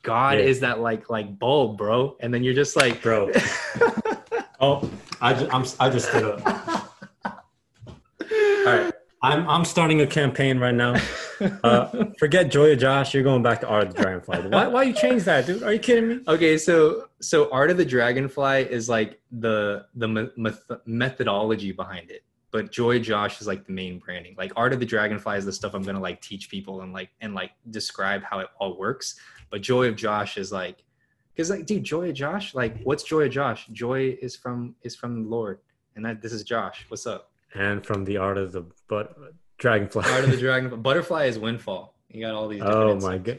God yeah. is that like like bulb, bro. And then you're just like, bro. oh, I just, I'm I just did it. All right, I'm I'm starting a campaign right now. Uh, forget Joy of Josh. You're going back to Art of the Dragonfly. Why why you change that, dude? Are you kidding me? Okay, so so Art of the Dragonfly is like the the me- methodology behind it, but Joy Josh is like the main branding. Like Art of the Dragonfly is the stuff I'm gonna like teach people and like and like describe how it all works. But Joy of Josh is like, because like, dude, Joy of Josh, like, what's Joy of Josh? Joy is from is from the Lord and that this is Josh. What's up? And from the art of the but dragonfly. Art of the dragon. Butterfly is windfall. You got all these. Oh my god.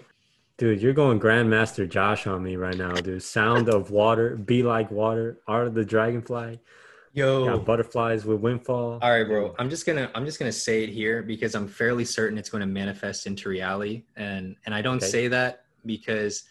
Dude, you're going Grandmaster Josh on me right now, dude. Sound of water, be like water, art of the dragonfly. Yo, Got butterflies with windfall. All right, bro. I'm just gonna I'm just gonna say it here because I'm fairly certain it's going to manifest into reality, and and I don't okay. say that because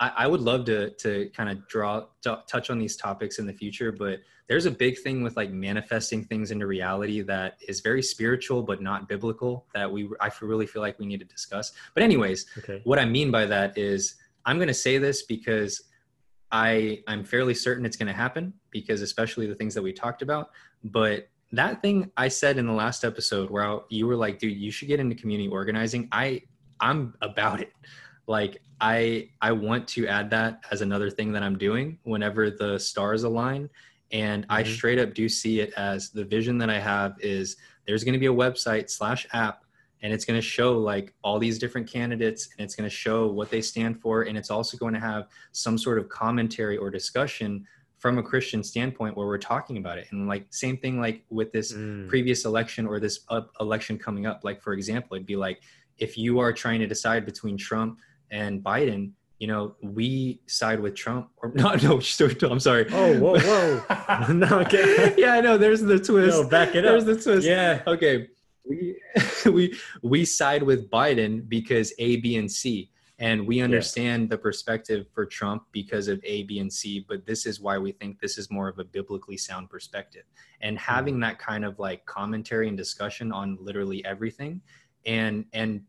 I, I would love to to kind of draw t- touch on these topics in the future, but there's a big thing with like manifesting things into reality that is very spiritual but not biblical that we I really feel like we need to discuss. But anyways, okay. what I mean by that is I'm going to say this because I I'm fairly certain it's going to happen because especially the things that we talked about, but that thing I said in the last episode where I, you were like, dude, you should get into community organizing. I I'm about it. Like I I want to add that as another thing that I'm doing whenever the stars align and mm-hmm. i straight up do see it as the vision that i have is there's going to be a website slash app and it's going to show like all these different candidates and it's going to show what they stand for and it's also going to have some sort of commentary or discussion from a christian standpoint where we're talking about it and like same thing like with this mm. previous election or this election coming up like for example it'd be like if you are trying to decide between trump and biden you know, we side with Trump or not. No, I'm sorry. Oh, whoa, whoa. no, okay. yeah, I know. There's the twist. No, back it up. There's the twist. Yeah. Okay. We we we side with Biden because A, B, and C, and we understand yeah. the perspective for Trump because of A, B, and C. But this is why we think this is more of a biblically sound perspective, and mm-hmm. having mm. that kind of like commentary and discussion on literally everything, and and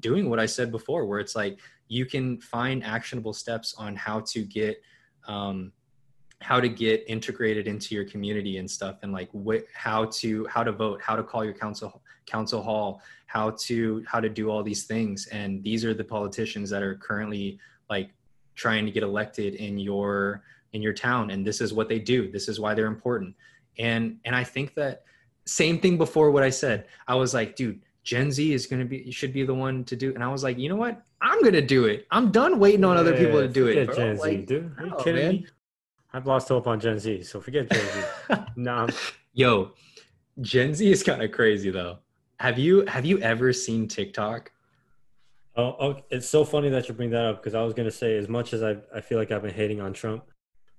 doing what I said before, where it's like you can find actionable steps on how to get um, how to get integrated into your community and stuff and like wh- how to how to vote how to call your council council hall how to how to do all these things and these are the politicians that are currently like trying to get elected in your in your town and this is what they do this is why they're important and and i think that same thing before what i said i was like dude Gen Z is going to be should be the one to do. And I was like, you know what? I'm going to do it. I'm done waiting on yeah, other people to do it. Bro. Gen like, Z, dude. Are you oh, kidding man. me? I've lost hope on Gen Z, so forget Gen Z. nah. Yo, Gen Z is kind of crazy though. Have you have you ever seen TikTok? Oh, oh it's so funny that you bring that up because I was gonna say as much as I I feel like I've been hating on Trump,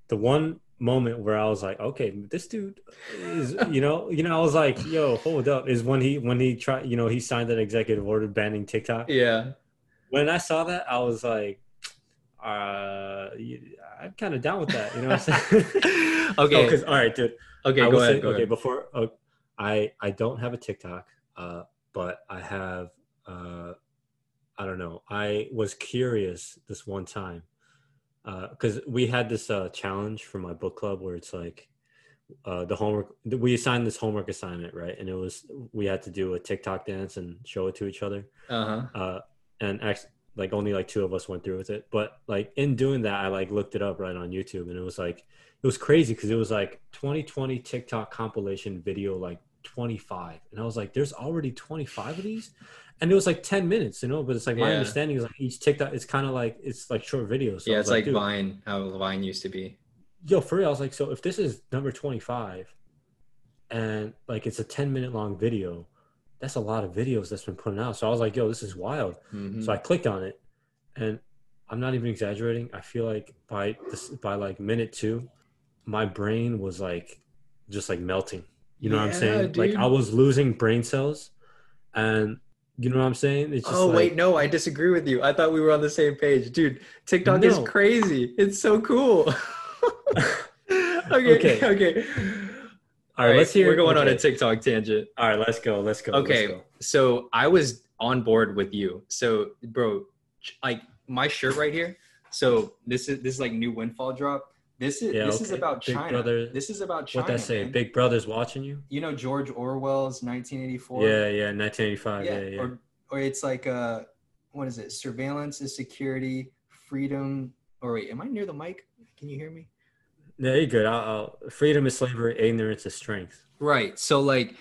the one moment where I was like, okay, this dude is, you know, you know, I was like, yo, hold up, is when he when he tried, you know, he signed that executive order banning TikTok. Yeah. When I saw that, I was like, uh, I'm kind of down with that. You know what I'm saying? okay. Because all right, dude. Okay, go ahead. Say, go okay, ahead. before uh, I I don't have a TikTok, uh, but I have uh, I don't know. I was curious this one time because uh, we had this uh, challenge for my book club where it's like uh, the homework we assigned this homework assignment right and it was we had to do a tiktok dance and show it to each other uh-huh. uh, and actually like only like two of us went through with it but like in doing that i like looked it up right on youtube and it was like it was crazy because it was like 2020 tiktok compilation video like 25 and i was like there's already 25 of these? And it was like 10 minutes you know? But it's like my yeah. understanding is like each tiktok it's kind of like it's like short videos so yeah it's like, like vine how vine used to be. Yo for real i was like so if this is number 25 and like it's a 10 minute long video that's a lot of videos that's been put out. So i was like yo this is wild. Mm-hmm. so i clicked on it and i'm not even exaggerating. I feel like by this by like minute two my brain was like just like melting you know yeah, what i'm saying dude. like i was losing brain cells and you know what I'm saying? It's just oh like, wait, no, I disagree with you. I thought we were on the same page, dude. TikTok no. is crazy. It's so cool. okay, okay, okay. All right, let's hear. We're going okay. on a TikTok tangent. All right, let's go. Let's go. Okay, let's go. so I was on board with you. So, bro, like my shirt right here. So this is this is like new windfall drop. This is yeah, this okay. is about Big China. Brother, this is about China. What that say? Man. Big Brother's watching you. You know George Orwell's 1984. Yeah, yeah, 1985. Yeah, yeah. yeah. Or or it's like uh, what is it? Surveillance is security, freedom. Or wait, am I near the mic? Can you hear me? Yeah, you're good. I'll, I'll, freedom is slavery, ignorance is strength. Right. So like,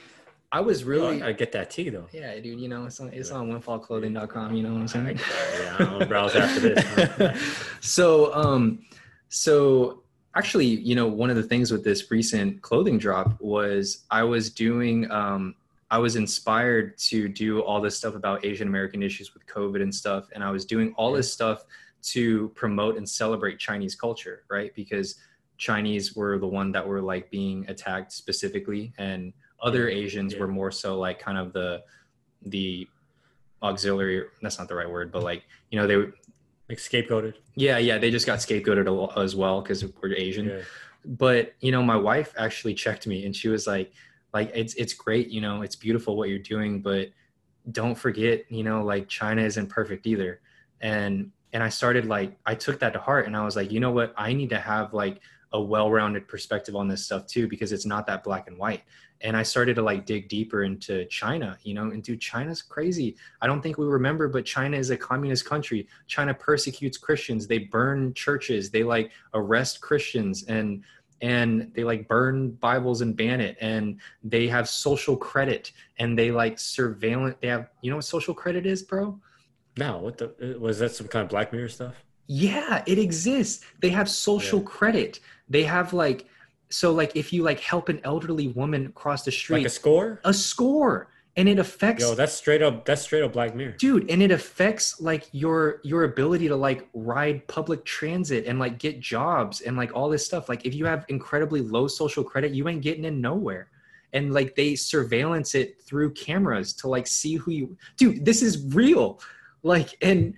I was really. Oh, I get that tea though. Yeah, dude. You know, it's on it's on windfallclothing.com. You know what I'm saying? yeah, I'll browse after this. so um, so actually, you know, one of the things with this recent clothing drop was I was doing, um, I was inspired to do all this stuff about Asian American issues with COVID and stuff. And I was doing all this stuff to promote and celebrate Chinese culture, right? Because Chinese were the one that were like being attacked specifically, and other Asians yeah. were more so like kind of the the auxiliary. That's not the right word, but like you know they like scapegoated. Yeah, yeah, they just got scapegoated as well because we're Asian. Yeah. But you know, my wife actually checked me, and she was like, like it's it's great, you know, it's beautiful what you're doing, but don't forget, you know, like China isn't perfect either. And and I started like I took that to heart, and I was like, you know what, I need to have like a well-rounded perspective on this stuff too because it's not that black and white. And i started to like dig deeper into china you know and dude china's crazy. I don't think we remember but china is a communist country. China persecutes christians. They burn churches. They like arrest christians and and they like burn bibles and ban it. And they have social credit and they like surveillance. They have you know what social credit is bro? No what the was that some kind of black mirror stuff? Yeah it exists. They have social yeah. credit they have like so like if you like help an elderly woman cross the street like a score? A score. And it affects yo that's straight up that's straight up black mirror. Dude and it affects like your your ability to like ride public transit and like get jobs and like all this stuff. Like if you have incredibly low social credit you ain't getting in nowhere. And like they surveillance it through cameras to like see who you dude this is real. Like and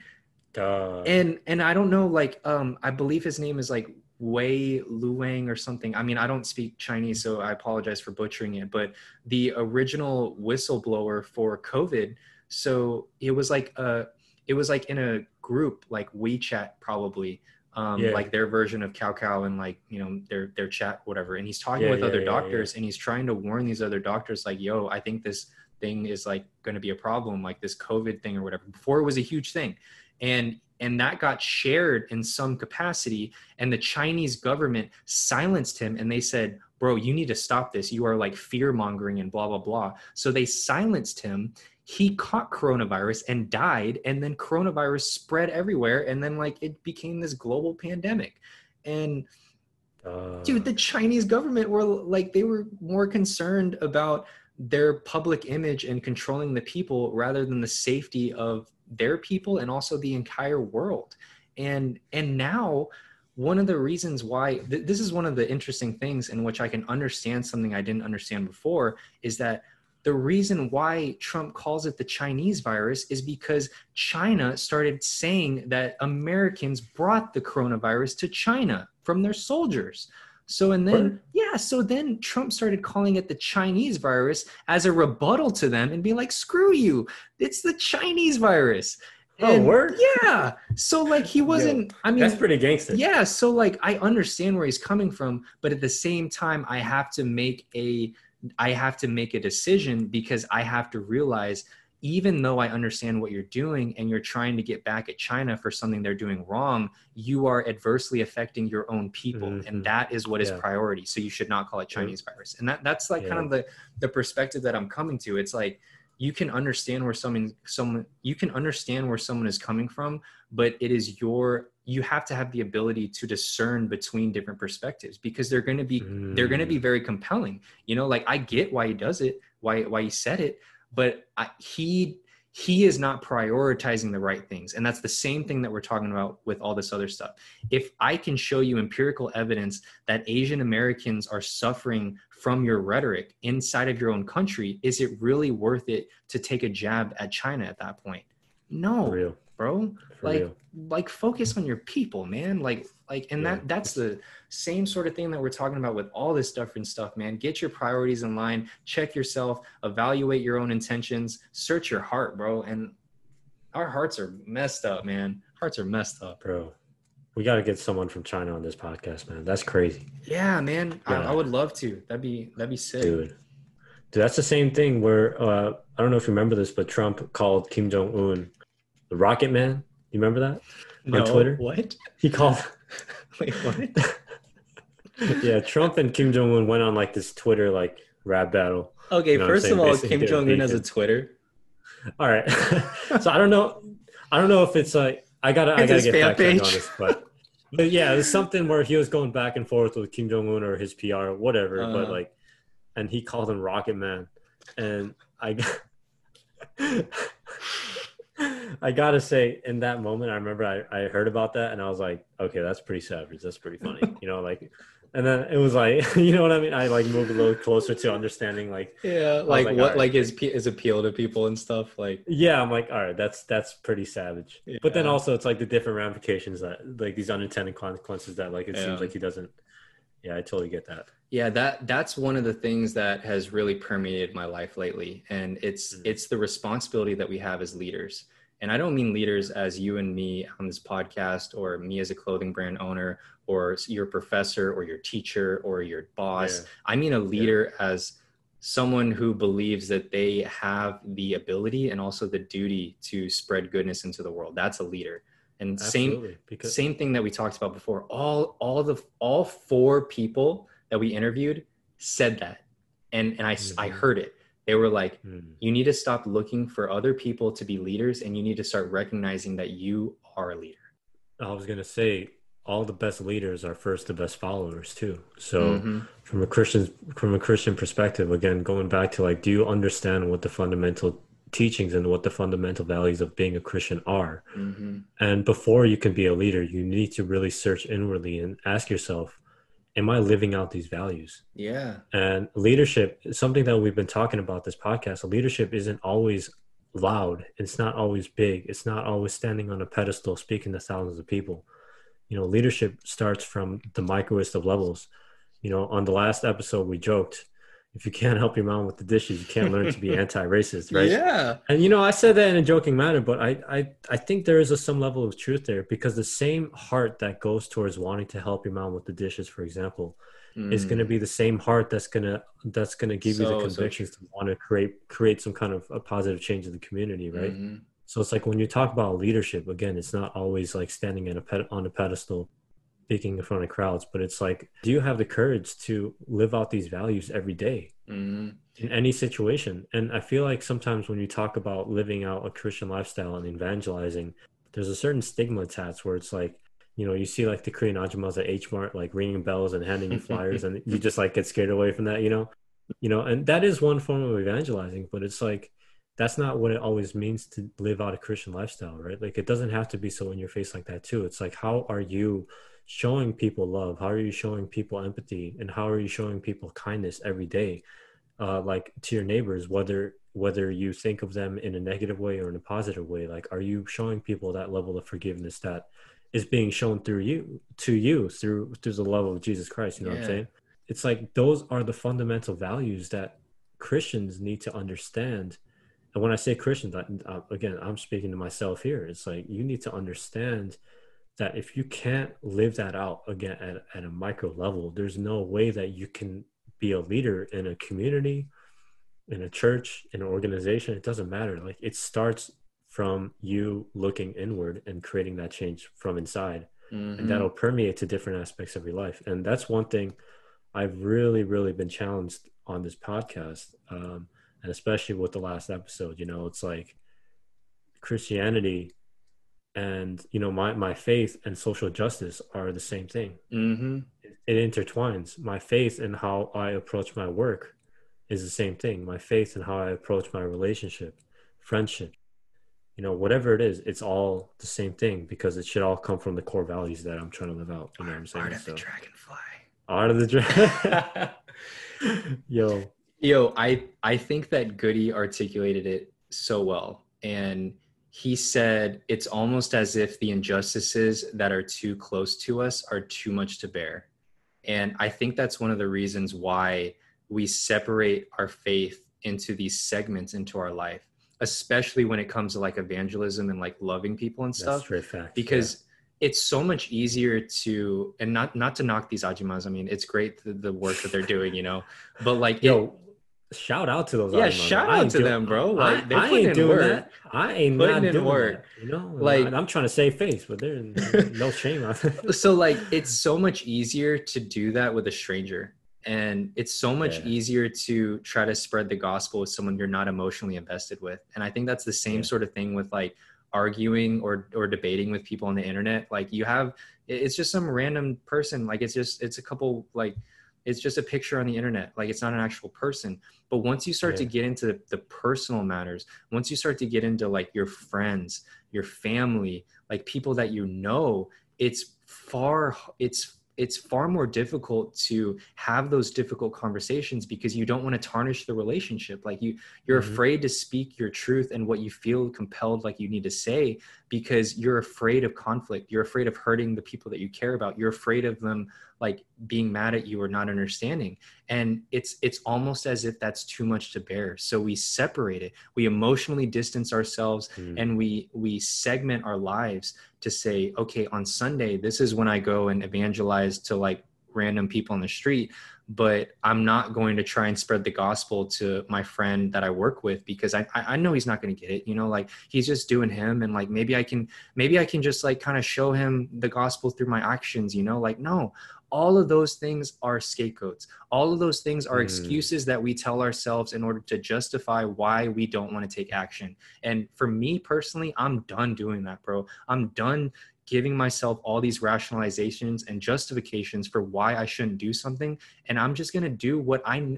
Duh. and and i don't know like um i believe his name is like Wei Luang or something. I mean, I don't speak Chinese, so I apologize for butchering it. But the original whistleblower for COVID, so it was like a, it was like in a group like WeChat probably, um, yeah. like their version of Kakao and like you know their their chat whatever. And he's talking yeah, with yeah, other doctors and he's trying to warn these other doctors like, yo, I think this thing is like going to be a problem, like this COVID thing or whatever. Before it was a huge thing, and and that got shared in some capacity and the chinese government silenced him and they said bro you need to stop this. You are like fear mongering and blah blah blah. So they silenced him. He caught coronavirus and died and then coronavirus spread everywhere and then like it became this global pandemic. And uh, dude the chinese government were like they were more concerned about their public image and controlling the people rather than the safety of their people and also the entire world and and now one of the reasons why th- this is one of the interesting things in which i can understand something i didn't understand before is that the reason why Trump calls it the Chinese virus is because China started saying that Americans brought the coronavirus to China from their soldiers. So, and then, yeah, so then Trump started calling it the Chinese virus as a rebuttal to them and being like, screw you, it's the Chinese virus. Oh, and, oh, word? Yeah. So, like, he wasn't, Yo, I mean, that's pretty gangster. Yeah. So, like, I understand where he's coming from, but at the same time, I have to make a, I have to make a decision because I have to realize even though I understand what you're doing and you're trying to get back at China for something they're doing wrong, you are adversely affecting your own people. Mm-hmm. And that is what yeah. is priority. So you should not call it Chinese mm-hmm. virus. And that that's like yeah. kind of the the perspective that I'm coming to. It's like you can understand where someone someone you can understand where someone is coming from, but it is your you have to have the ability to discern between different perspectives because they're going to be mm. they're going to be very compelling. You know, like I get why he does it, why why he said it, but I, he he is not prioritizing the right things. And that's the same thing that we're talking about with all this other stuff. If i can show you empirical evidence that asian americans are suffering from your rhetoric inside of your own country is it really worth it to take a jab at china at that point? No bro. For like real. like focus on your people man. Like like and yeah. that that's the same sort of thing that we're talking about with all this different stuff man. Get your priorities in line. Check yourself. Evaluate your own intentions. Search your heart bro. And our hearts are messed up man. Hearts are messed up. Bro we got to get someone from china on this podcast man. That's crazy. Yeah man. Yeah. I, I, would love to. That'd be that'd be sick. Dude. Dude, that's the same thing where uh, I don't know if you remember this, but Trump called Kim Jong Un the Rocket Man. You remember that no, on Twitter? What he called? Wait, what? yeah, Trump and Kim Jong Un went on like this Twitter like rap battle. Okay, you know first of all, Basically, Kim Jong Un has a Twitter. All right, so I don't know. I don't know if it's like I gotta. It's I gotta get back on this, but but yeah, it was something where he was going back and forth with Kim Jong Un or his PR or whatever. Uh, but like, and he called him Rocket Man, and I. I gotta say, in that moment, I remember I, I heard about that and I was like, okay, that's pretty savage. That's pretty funny. You know, like, and then it was like, you know what I mean? I like moved a little closer to understanding, like, yeah, like, like what, right. like his is appeal to people and stuff. Like, yeah, I'm like, all right, that's that's pretty savage. Yeah. But then also, it's like the different ramifications that, like, these unintended consequences that, like, it yeah. seems like he doesn't. Yeah, I totally get that. Yeah, that that's one of the things that has really permeated my life lately, and it's mm-hmm. it's the responsibility that we have as leaders and I don't mean leaders as you and me on this podcast, or me as a clothing brand owner, or your professor, or your teacher, or your boss. Yeah. I mean a leader yeah. as someone who believes that they have the ability and also the duty to spread goodness into the world. That's a leader. And Absolutely. same because- same thing that we talked about before. All all the all four people that we interviewed said that, and and I mm-hmm. I heard it they were like, mm. you need to stop looking for other people to be leaders and you need to start recognizing that you are a leader. I was going to say, all the best leaders are first the best followers too. So mm-hmm. from a Christian from a Christian perspective, again, going back to like, do you understand what the fundamental teachings and what the fundamental values of being a Christian are? Mm-hmm. And before you can be a leader, you need to really search inwardly and ask yourself, am I living out these values? Yeah. And leadership, something that we've been talking about this podcast, leadership isn't always loud. It's not always big. It's not always standing on a pedestal speaking to thousands of people. You know, leadership starts from the microest of levels. You know, on the last episode, we joked if you can't help your mom with the dishes, you can't learn to be anti-racist, right? Yeah. And you know, I said that in a joking manner, but I I, I think there is a, some level of truth there because the same heart that goes towards wanting to help your mom with the dishes, for example, mm. is going to be the same heart that's gonna that's gonna give so, you the convictions so to want to create create some kind of a positive change in the community, right? Mm-hmm. So it's like when you talk about leadership, again, it's not always like standing a ped- on a pedestal speaking in front of crowds, but it's like, do you have the courage to live out these values every day mm-hmm. in any situation? And I feel like sometimes when you talk about living out a Christian lifestyle and evangelizing, there's a certain stigma attached where it's like, you know, you see like the Korean ajumas at H Mart like ringing bells and handing you flyers, and you just like get scared away from that, you know, you know, and that is one form of evangelizing, but it's like that's not what it always means to live out a Christian lifestyle, right? Like it doesn't have to be so in your face like that too. It's like how are you showing people love? How are you showing people empathy? And how are you showing people kindness every day? Uh, like to your neighbors, whether whether you think of them in a negative way or in a positive way, like are you showing people that level of forgiveness that is being shown through you to you through through the love of Jesus Christ? You know yeah. what I'm saying? It's like those are the fundamental values that Christians need to understand. And when I say Christians, I, again, I'm speaking to myself here. It's like you need to understand that if you can't live that out again at, at a micro level, there's no way that you can be a leader in a community, in a church, in an organization. It doesn't matter. Like it starts from you looking inward and creating that change from inside. Mm-hmm. And that'll permeate to different aspects of your life. And that's one thing I've really, really been challenged on this podcast. Um, and especially with the last episode, you know, it's like Christianity and you know my my faith and social justice are the same thing. Mm-hmm. it, it, intertwines. My faith and how i approach my work is the same thing. My faith and how i approach my relationship friendship you know whatever it is it's all the same thing because it should all come from the core values that i'm trying to live out. You know what i'm saying? Art of so, the dragonfly. art of the dragon yo. Yo i i think that goody articulated it so well. And he said it's almost as if the injustices that are too close to us are too much to bear. And I think that's one of the reasons why we separate our faith into these segments into our life, especially when it comes to like evangelism and like loving people and stuff. Fact, because yeah. it's so much easier to and not not to knock these ajimas I mean, it's great the, the work that they're doing, you know. But like yo, it, shout out to those. Yeah, shout out to them, bro. Like they I ain't doing work. that. I ain't putting not in doing work. That, you know, like I'm trying to save face, but there's no shame on it. so like, it's so much easier to do that with a stranger, and it's so much yeah. easier to try to spread the gospel with someone you're not emotionally invested with. And I think that's the same yeah. sort of thing with like arguing or or debating with people on the internet like you have it's just some random person like it's just it's a couple like it's just a picture on the internet like it's not an actual person but once you start yeah. to get into the, the personal matters once you start to get into like your friends your family like people that you know it's far it's it's far more difficult to have those difficult conversations because you don't want to tarnish the relationship like you you're mm-hmm. afraid to speak your truth and what you feel compelled like you need to say because you're afraid of conflict. You're afraid of hurting the people that you care about. You're afraid of them like being mad at you or not understanding. And it's it's almost as if that's too much to bear. So we separate it. We emotionally distance ourselves mm. and we we segment our lives to say okay on sunday this is when i go and evangelize to like random people on the street but i'm not going to try and spread the gospel to my friend that i work with because i i know he's not going to get it you know like he's just doing him and like maybe i can maybe i can just like kind of show him the gospel through my actions you know like no all of those things are scapegoats. All of those things are mm. excuses that we tell ourselves in order to justify why we don't want to take action. And for me personally i'm done doing that bro. I'm done giving myself all these rationalizations and justifications for why i shouldn't do something and i'm just going to do what i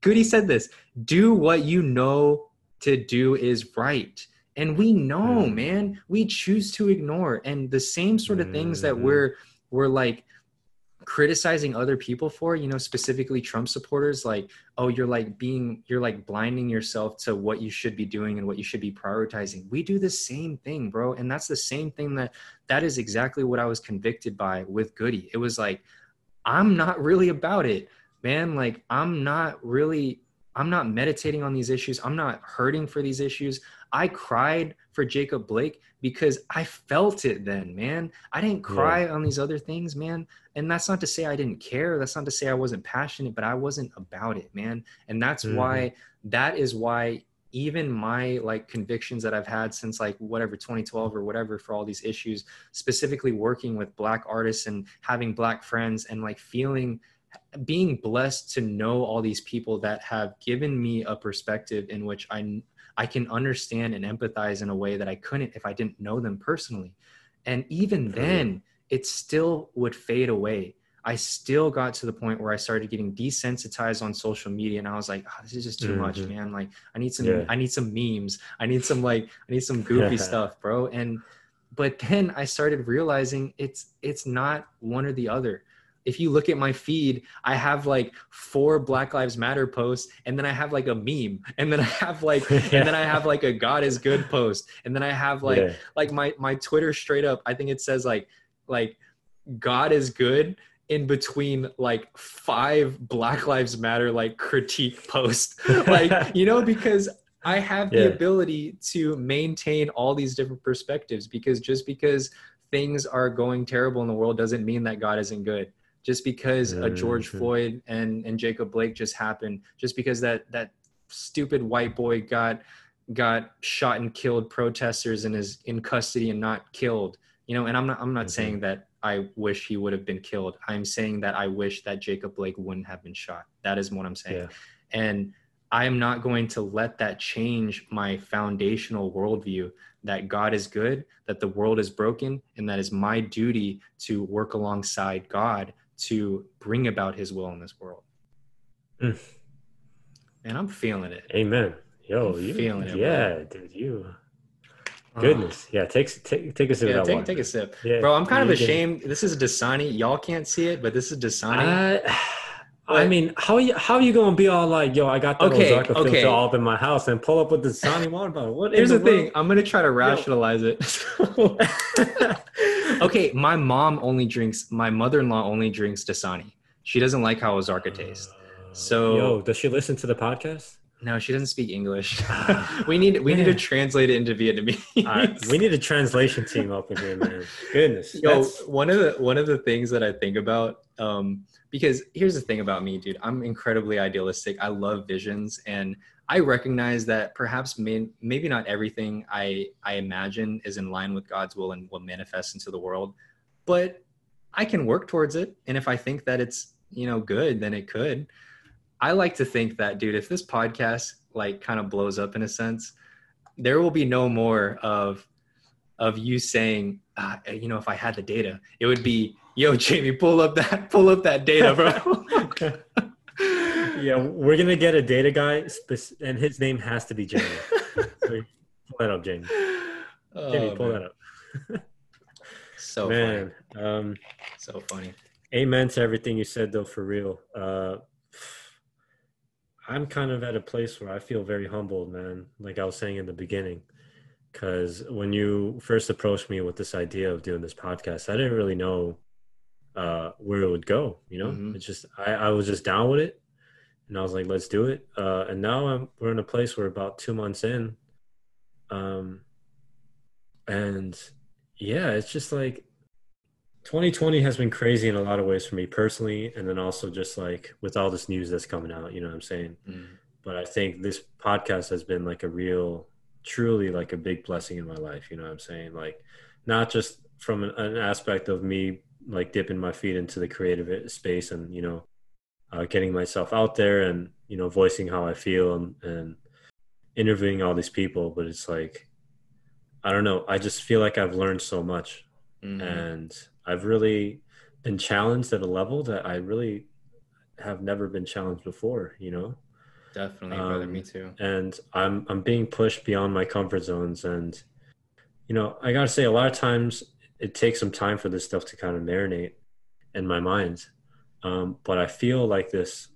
goody said this do what you know to do is right and we know mm. man we choose to ignore and the same sort of things that mm-hmm. we're we're like criticizing other people for you know specifically trump supporters like oh you're like being you're like blinding yourself to what you should be doing and what you should be prioritizing. We do the same thing bro. And that's the same thing that that is exactly what i was convicted by with goody. It was like i'm not really about it man. Like i'm not really i'm not meditating on these issues i'm not hurting for these issues i cried for jacob blake because i felt it then man i didn't cry yeah. on these other things man and that's not to say I didn't care. That's not to say I wasn't passionate, but I wasn't about it, man. And that's mm-hmm. why that is why even my like convictions that I've had since like whatever 2012 or whatever for all these issues, specifically working with black artists and having black friends and like feeling being blessed to know all these people that have given me a perspective in which I I can understand and empathize in a way that I couldn't if I didn't know them personally. And even then, it still would fade away. I still got to the point where I started getting desensitized on social media and I was like, oh, this is just too mm-hmm. much, man. Like I need some yeah. I need some memes. I need some like I need some goofy stuff, bro. And but then I started realizing it's it's not one or the other. If you look at my feed, I have like four Black Lives Matter posts, and then I have like a meme, and then I have like, yeah. and then I have like a God is good post, and then I have like, yeah. like my my Twitter straight up. I think it says like like God is good in between like five Black Lives Matter like critique posts. like, you know, because I have the yeah. ability to maintain all these different perspectives because just because things are going terrible in the world doesn't mean that God isn't good. Just because a George Floyd and, and Jacob Blake just happened, just because that that stupid white boy got got shot and killed protesters and is in custody and not killed you know and i'm not i'm not mm-hmm. saying that i wish he would have been killed i'm saying that i wish that jacob blake wouldn't have been shot that is what i'm saying yeah. and i am not going to let that change my foundational worldview that god is good that the world is broken and that is my duty to work alongside god to bring about his will in this world mm. and i'm feeling it amen yo I'm you feeling it yeah bro. dude you Goodness, yeah. Take take take a sip. Yeah, take, take a sip, yeah. bro. I'm kind of ashamed. This is a Dasani. Y'all can't see it, but this is Dasani. Uh, I mean, how are you how are you gonna be all like, yo, I got the okay, Ozarka okay. filter all up in my house and pull up with the Dasani water bottle? What? Here's the, the thing. I'm gonna try to rationalize yo. it. okay, my mom only drinks. My mother-in-law only drinks Dasani. She doesn't like how Ozarka tastes. So, yo, does she listen to the podcast? No, she doesn't speak English. we need we need to translate it into Vietnamese. we need a translation team up in here, man. Goodness. Yo, one of the one of the things that I think about, um, because here's the thing about me, dude. I'm incredibly idealistic. I love visions, and I recognize that perhaps may, maybe not everything I I imagine is in line with God's will and will manifest into the world, but I can work towards it. And if I think that it's you know good, then it could. I like to think that, dude, if this podcast like kind of blows up in a sense, there will be no more of of you saying, uh, you know, if I had the data, it would be, yo, Jamie, pull up that, pull up that data, bro. yeah, we're gonna get a data guy, and his name has to be Jamie. pull that up, Jamie. Oh, Jamie, pull man. that up. so man, funny. um, so funny. Amen to everything you said, though. For real, uh, I'm kind of at a place where I feel very humbled, man. Like I was saying in the beginning, because when you first approached me with this idea of doing this podcast, I didn't really know uh, where it would go. You know, mm-hmm. it's just I, I was just down with it, and I was like, let's do it. Uh, and now I'm we're in a place where about two months in, um, and yeah, it's just like 2020 has been crazy in a lot of ways for me personally, and then also just like with all this news that's coming out, you know what I'm saying? Mm. But I think this podcast has been like a real, truly like a big blessing in my life, you know what I'm saying? Like, not just from an, an aspect of me like dipping my feet into the creative space and, you know, uh, getting myself out there and, you know, voicing how I feel and, and interviewing all these people, but it's like, I don't know. I just feel like I've learned so much. Mm-hmm. And I've really been challenged at a level that I really have never been challenged before, you know? Definitely, um, brother. Me too. And I'm I'm being pushed beyond my comfort zones and you know, I gotta say a lot of times it takes some time for this stuff to kind of marinate in my mind. Um, but I feel like this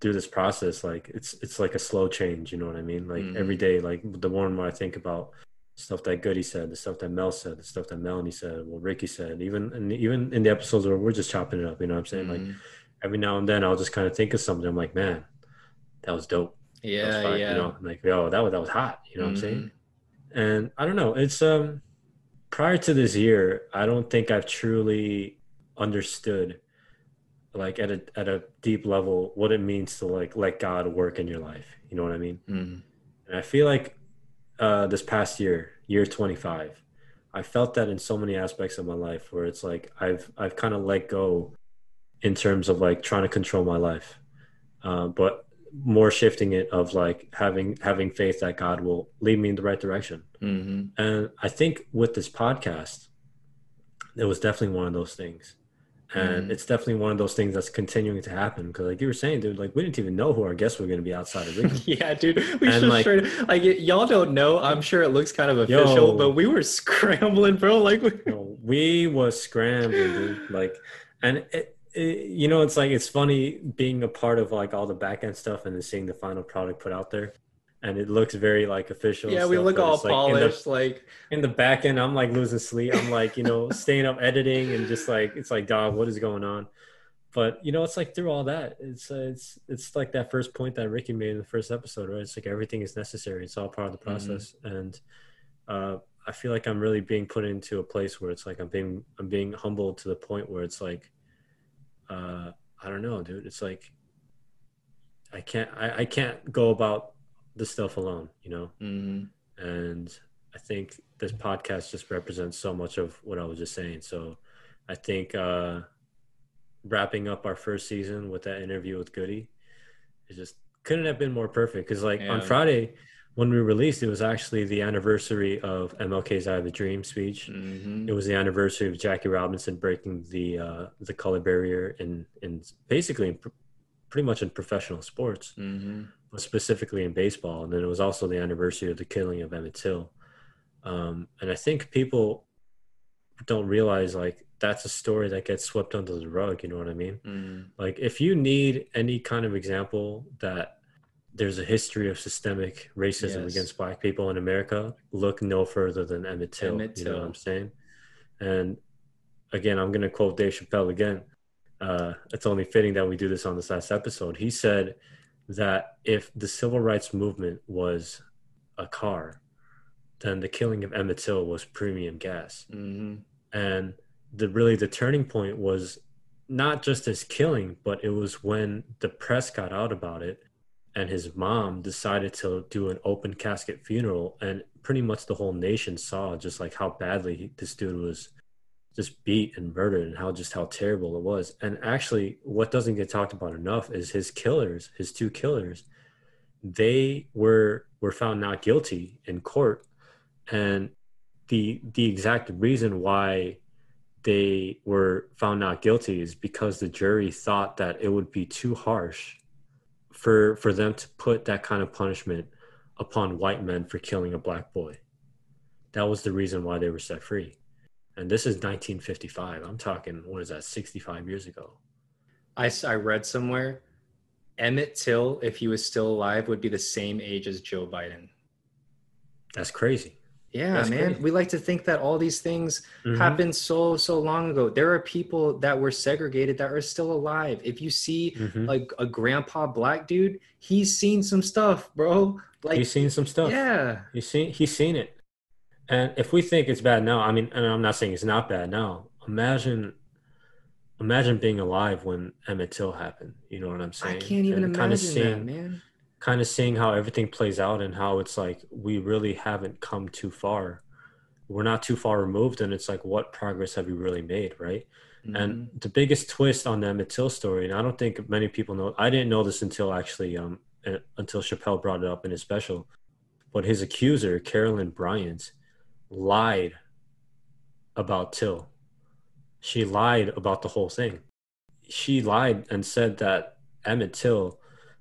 through this process, like it's it's like a slow change, you know what I mean? Like mm-hmm. every day, like the more and more I think about stuff that Goody said, the stuff that Mel said, the stuff that Melanie said, what Ricky said, even and even in the episodes where we're just chopping it up, you know what I'm saying? Mm-hmm. Like every now and then I'll just kind of think of something. I'm like, man, that was dope. Yeah, was yeah. You know, I'm like, yo, that was that was hot. You know mm-hmm. what I'm saying? Mm-hmm. And I don't know. It's um prior to this year, I don't think I've truly understood like at a at a deep level what it means to like let God work in your life. You know what I mean? Mm-hmm. And I feel like uh, this past year, year 25, I felt that in so many aspects of my life where it's like I've I've kind of let go in terms of like trying to control my life, uh, but more shifting it of like having having faith that God will lead me in the right direction. Mm-hmm. And I think with this podcast, it was definitely one of those things and mm. it's definitely one of those things that's continuing to happen because like you were saying dude like we didn't even know who our guests were going to be outside of Ricky. yeah dude we and like, sure, like y'all don't know i'm sure it looks kind of official yo, but we were scrambling bro like we, yo, we was scrambling dude like and it, it, you know it's like it's funny being a part of like all the back end stuff and then seeing the final product put out there and it looks very like official. Yeah, we look all polished. Like in, the, like in the back end, I'm like losing sleep. I'm like, you know, staying up editing and just like it's like, dog, what is going on? But you know, it's like through all that, it's uh, it's it's like that first point that Ricky made in the first episode, right? It's like everything is necessary. It's all part of the mm-hmm. process, mm-hmm. and uh, I feel like I'm really being put into a place where it's like I'm being I'm being humbled to the point where it's like, uh, I don't know, dude. It's like I can't I, I can't go about the stuff alone, you know? Mm-hmm. And I think this podcast just represents so much of what I was just saying. So I think uh, wrapping up our first season with that interview with Goody, it just couldn't have been more perfect. Because, like, yeah. on Friday, when we released, it was actually the anniversary of MLK's "I Have a Dream" speech. Mm-hmm. It was the anniversary of Jackie Robinson breaking the uh, the color barrier in in basically in pr- pretty much in professional sports. Mm-hmm specifically in baseball. And then it was also the anniversary of the killing of Emmett Till. Um, and I think people don't realize like that's a story that gets swept under the rug. You know what I mean? Mm. Like if you need any kind of example that there's a history of systemic racism yes. against black people in America, look no further than Emmett Till. Emmett Till. You know what I'm saying? And again, I'm going to quote Dave Chappelle again. Uh, it's only fitting that we do this on this last episode. He said, that if the civil rights movement was a car, then the killing of Emmett Till was premium gas. Mm-hmm. And the really the turning point was not just his killing, but it was when the press got out about it and his mom decided to do an open casket funeral and pretty much the whole nation saw just like how badly this dude was just beat and murdered and how just how terrible it was. And actually, what doesn't get talked about enough is his killers, his two killers. They were were found not guilty in court, and the the exact reason why they were found not guilty is because the jury thought that it would be too harsh for for them to put that kind of punishment upon white men for killing a black boy. That was the reason why they were set free. And this is 1955. I'm talking, what is that, 65 years ago? I, I read somewhere Emmett Till, if he was still alive, would be the same age as Joe Biden. That's crazy. Yeah, That's man. Crazy. We like to think that all these things mm-hmm. happened so so long ago. There are people that were segregated that are still alive. If you see mm-hmm. like a grandpa black dude, he's seen some stuff, bro. Like he's seen some stuff. Yeah. He's seen he's seen it. And if we think it's bad now, I mean, and I'm not saying it's not bad now. Imagine imagine being alive when Emmett Till happened. You know what I'm saying? I can't even and imagine kind of seeing, that, man kind of seeing how everything plays out and how it's like we really haven't come too far. We're not too far removed, and it's like, what progress have we really made, right? Mm-hmm. And the biggest twist on the Emmett Till story, and I don't think many people know. I didn't know this until actually, um, uh, until Chappelle brought it up in his special. But his accuser, Carolyn Bryant, lied about Till. She lied about the whole thing. She lied and said that Emmett Till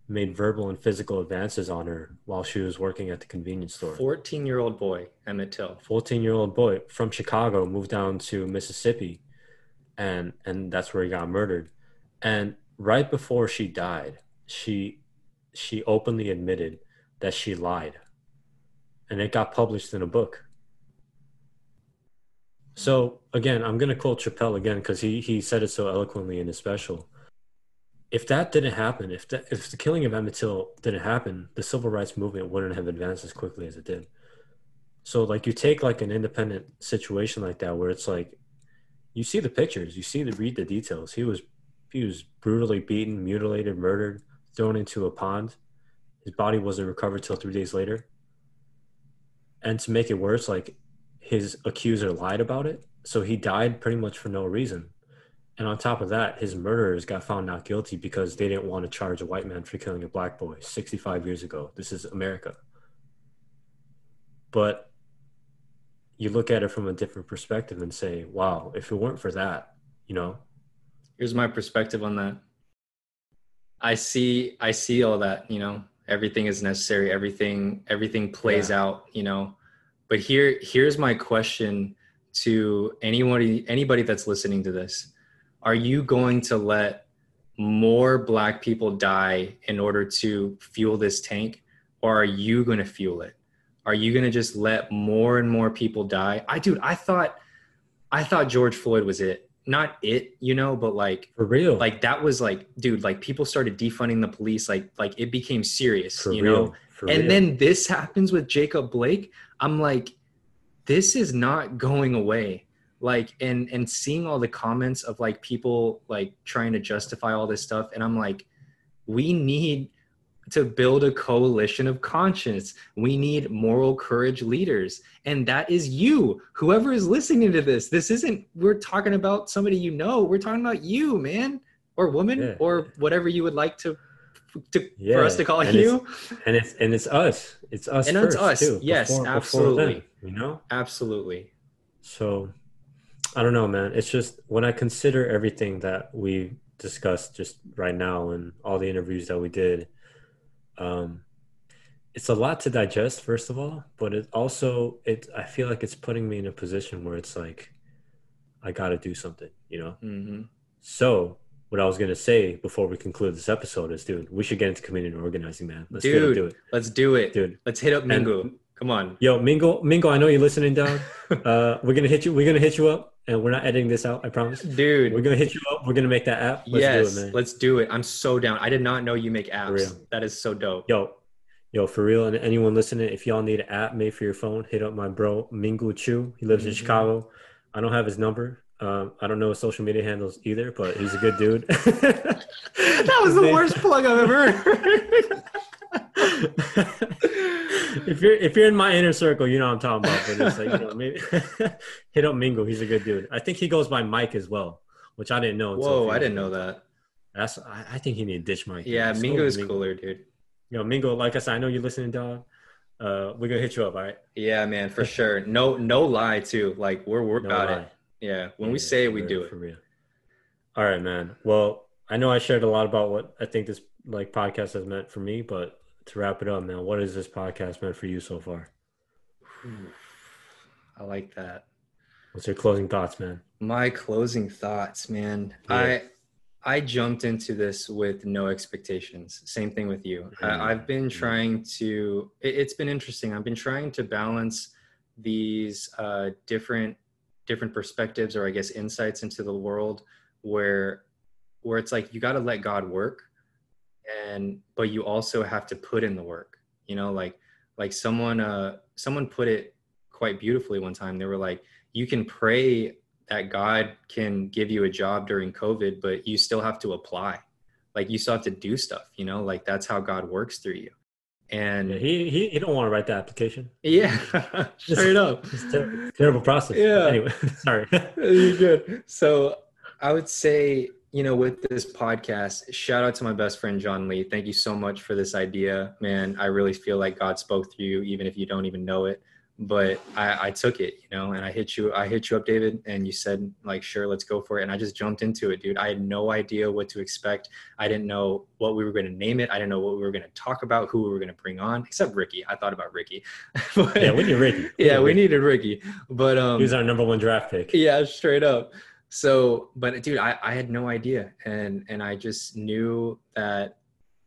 made verbal and physical advances on her while she was working at the convenience store. 14 year old boy, Emmett Till. 14 year old boy from Chicago moved down to Mississippi and and that's where he got murdered. And right before she died, she she openly admitted that she lied. And it got published in a book. So again, I'm gonna quote Chappelle again because he he said it so eloquently in his special if that didn't happen, if that, if the killing of Emmett Till didn't happen, the civil rights movement wouldn't have advanced as quickly as it did. So like you take like an independent situation like that where it's like you see the pictures, you see the read the details. He was he was brutally beaten, mutilated, murdered, thrown into a pond. His body wasn't recovered till three days later. And to make it worse, like his accuser lied about it. So he died pretty much for no reason. And on top of that, his murderers got found not guilty because they didn't want to charge a white man for killing a black boy 65 years ago. This is America. But you look at it from a different perspective and say, wow, if it weren't for that, you know? Here's my perspective on that. I see I see all that, you know, everything is necessary, everything everything plays yeah. out, you know. But here here's my question to anybody anybody that's listening to this. Are you going to let more black people die in order to fuel this tank or are you going to fuel it? Are you going to just let more and more people die? I dude i thought i thought george floyd was it. Not it you know but like for real. like that was like dude like people started defunding the police like like it became serious for you real. know for and real. then this happens with jacob blake. I'm like this is not going away. Like and and seeing all the comments of like people like trying to justify all this stuff. And i'm like we need to build a coalition of conscience. We need moral courage leaders. And that is you. Whoever is listening to this this isn't we're talking about somebody you know. We're talking about you man or woman yeah. or whatever you would like to to, yeah. for us to call and you it's, and it's and it's us it's us and it's us too, yes before, absolutely before them, you know absolutely so I don't know, man. It's just when I consider everything that we discussed just right now and all the interviews that we did, um, it's a lot to digest, first of all, but it also it I feel like it's putting me in a position where it's like I got to do something, you know. Mm-hmm. So what I was gonna say before we conclude this episode is, dude, we should get into community organizing, man. Let's dude, do it. Let's do it, dude. Let's hit up Mingo. And, Come on, yo, Mingo, Mingo. I know you're listening, dog. uh, we're gonna hit you. We're gonna hit you up and we're not editing this out. I promise, dude. We're gonna hit you up. We're gonna make that app. Let's yes, do it, let's do it. I'm so down. I did not know you make apps. That is so dope. Yo, yo, for real. And anyone listening, if y'all need an app made for your phone, hit up my bro Mingu Chu. He lives mm-hmm. in Chicago. I don't have his number. Um, I don't know his social media handles either, but he's a good dude. that was the worst plug I've ever heard. if you're if you're in my inner circle, you know what I'm talking about. But it's like you know, maybe hit up Mingo. He's a good dude. I think he goes by Mike as well, which I didn't know. Whoa, I didn't know that. That's I, I think he need a ditch Mike. Yeah, Mingo is cooler, dude. You know, Mingo. Like I said, I know you're listening, dog. uh, we're gonna hit you up. All right. Yeah, man, for sure. No, no lie too. Like we're we're no about lie. it. Yeah, when yeah, we say it, we do it for real. All right, man. Well, I know I shared a lot about what I think this like podcast has meant for me, but to wrap it up, man, what has this podcast meant for you so far? I like that. What's your closing thoughts, man? My closing thoughts, man. Yeah. I I jumped into this with no expectations. Same thing with you. Mm-hmm. I, have been trying to. It, has been interesting. I've been trying to balance these uh, different different perspectives, or I guess insights into the world, where where it's like you got to let God work, and but you also have to put in the work. You know, like like someone uh someone put it quite beautifully one time. They were like, you can pray that God can give you a job during COVID, but you still have to apply. Like you still have to do stuff, you know, like that's how God works through you. And yeah, he, he he don't want to write the application. Yeah, straight up. It's ter- terrible process. Yeah. Anyway, sorry. You're good. So I would say, you know, with this podcast, shout out to my best friend John Lee. Thank you so much for this idea, man. I really feel like God spoke through you, even if you don't even know it but I, I took it, you know, and I hit you, I hit you up, David, and you said like, sure, let's go for it. And I just jumped into it, dude. I had no idea what to expect. I didn't know what we were going to name it. I didn't know what we were going to talk about, who we were going to bring on, except Ricky. I thought about Ricky. but, yeah, we need Ricky. We yeah, need we Ricky. needed Ricky, but um, he was our number one draft pick. Yeah, straight up. So, but dude, I, I had no idea, and and I just knew that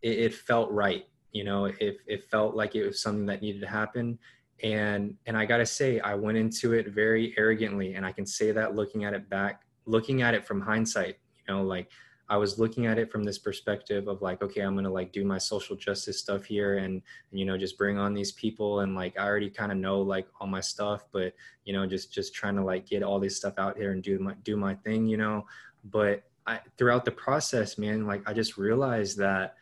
it, it felt right. You know, if it felt like it was something that needed to happen and and i gotta say i went into it very arrogantly and i can say that looking at it back looking at it from hindsight you know like i was looking at it from this perspective of like okay i'm gonna like do my social justice stuff here and and you know just bring on these people and like i already kind of know like all my stuff but you know just just trying to like get all this stuff out here and do my do my thing you know? But I, throughout the process man like i just realized that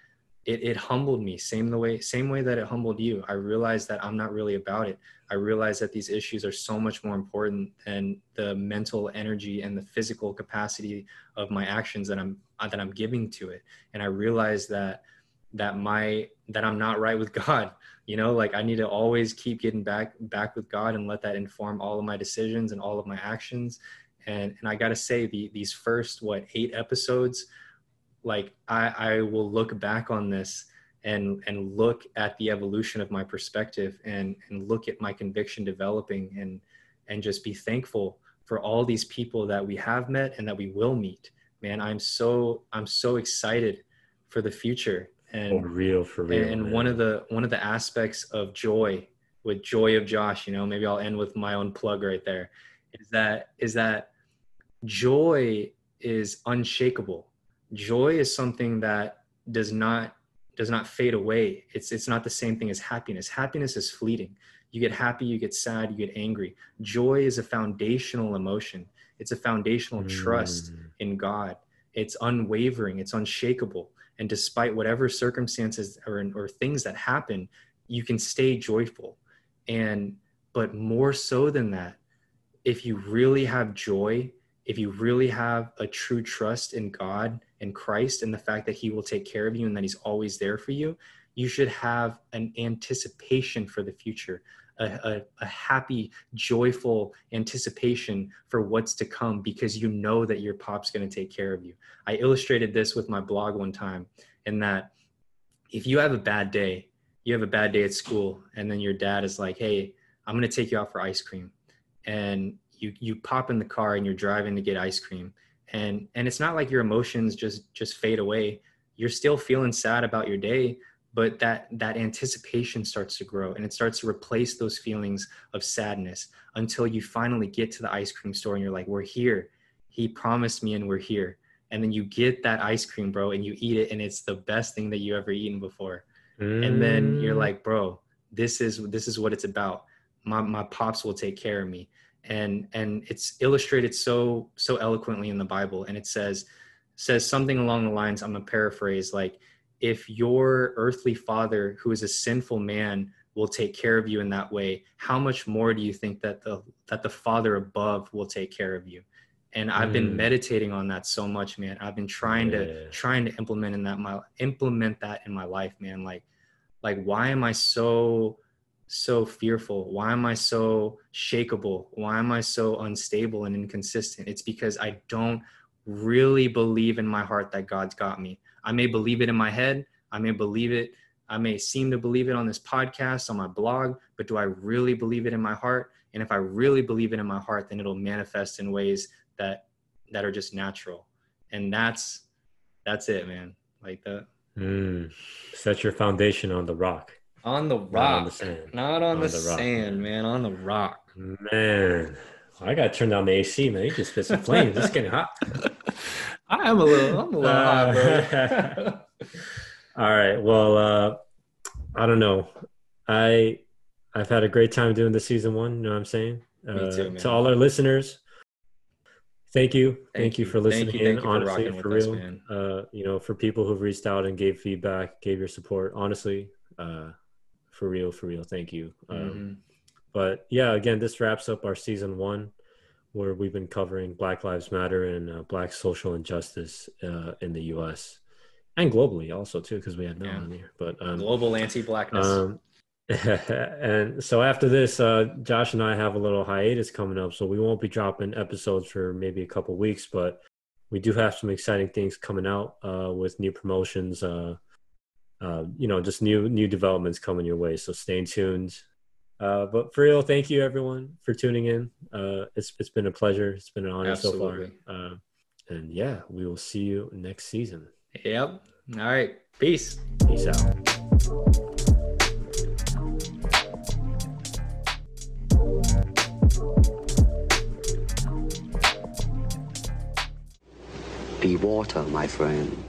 it, it humbled me same the way same way that it humbled you. I realized that i'm not really about it. I realized that these issues are so much more important than the mental energy and the physical capacity of my actions that i'm uh, that i'm giving to it. And i realized that that my that i'm not right with god. You know like i need to always keep getting back back with god and let that inform all of my decisions and all of my actions. And and i gotta say the these first what eight episodes like I, I will look back on this and and look at the evolution of my perspective and and look at my conviction developing and and just be thankful for all these people that we have met and that we will meet. Man i'm so i'm so excited for the future and for real for real and, and one of the one of the aspects of joy with joy of josh you know maybe i'll end with my own plug right there is that is that joy is unshakable joy is something that does not does not fade away. It's it's not the same thing as happiness. Happiness is fleeting. You get happy you get sad you get angry. Joy is a foundational emotion. It's a foundational mm. trust in god. It's unwavering. It's unshakable. And despite whatever circumstances or, or things that happen you can stay joyful. And but more so than that if you really have joy if you really have a true trust in god and Christ and the fact that He will take care of you and that He's always there for you, you should have an anticipation for the future, a, a, a, happy, joyful anticipation for what's to come because you know that your pop's going to take care of you. I illustrated this with my blog one time in that if you have a bad day, you have a bad day at school, and then your dad is like, Hey, I'm going to take you out for ice cream. And you, you pop in the car and you're driving to get ice cream and and it's not like your emotions just just fade away. You're still feeling sad about your day but that that anticipation starts to grow and it starts to replace those feelings of sadness until you finally get to the ice cream store and you're like we're here. He promised me and we're here. And then you get that ice cream bro and you eat it and it's the best thing that you ever eaten before. Mm. and then you're mm. like bro this is this is what it's about. My, my pops will take care of me and and it's illustrated so so eloquently in the bible and it says says something along the lines i'm gonna paraphrase like if your earthly father who is a sinful man will take care of you in that way how much more do you think that the that the father above will take care of you and i've been mm. meditating on that so much man i've been trying yeah. to trying to implement in that my implement that in my life man like like why am i so so fearful? Why am I so shakable? Why am I so unstable and inconsistent? It's because I don't really believe in my heart that God's got me. I may believe it in my head, I may believe it, I may seem to believe it on this podcast, on my blog, but do I really believe it in my heart? And if I really believe it in my heart, then it'll manifest in ways that that are just natural. And that's that's it, man. Like that. Mm. Set your foundation on the rock. On the rock. Not on the sand. Not on, on the, the sand, man. On the rock. Man. I gotta turn down the AC, man. You just spit some flames. it's getting hot. I am a little, I'm a little uh, hot, All right. Well, uh, I don't know. I I've had a great time doing the season one. You know what I'm saying? Uh, too, to all our listeners, thank you, thank, thank you. for listening you, in. honestly, for, for real, us, uh, you know, for people who've reached out and gave feedback, gave your support. Honestly, uh, for real, for real, thank you. Um, mm-hmm. But yeah, again, this wraps up our season one, where we've been covering Black Lives Matter and uh, Black social injustice uh, in the U.S. and globally, also too, because we had no yeah. on here. But um, global anti-blackness. Um, and so after this, uh, Josh and I have a little hiatus coming up, so we won't be dropping episodes for maybe a couple weeks, but we do have some exciting things coming out uh, with new promotions. Uh, uh, you know, just new new developments coming your way. So stay tuned. Uh, but for real, thank you everyone for tuning in. Uh, it's it's been a pleasure. It's been an honor Absolutely. so far. Uh, and yeah, we will see you next season. Yep. All right. Peace. Peace out. Be water, my friend.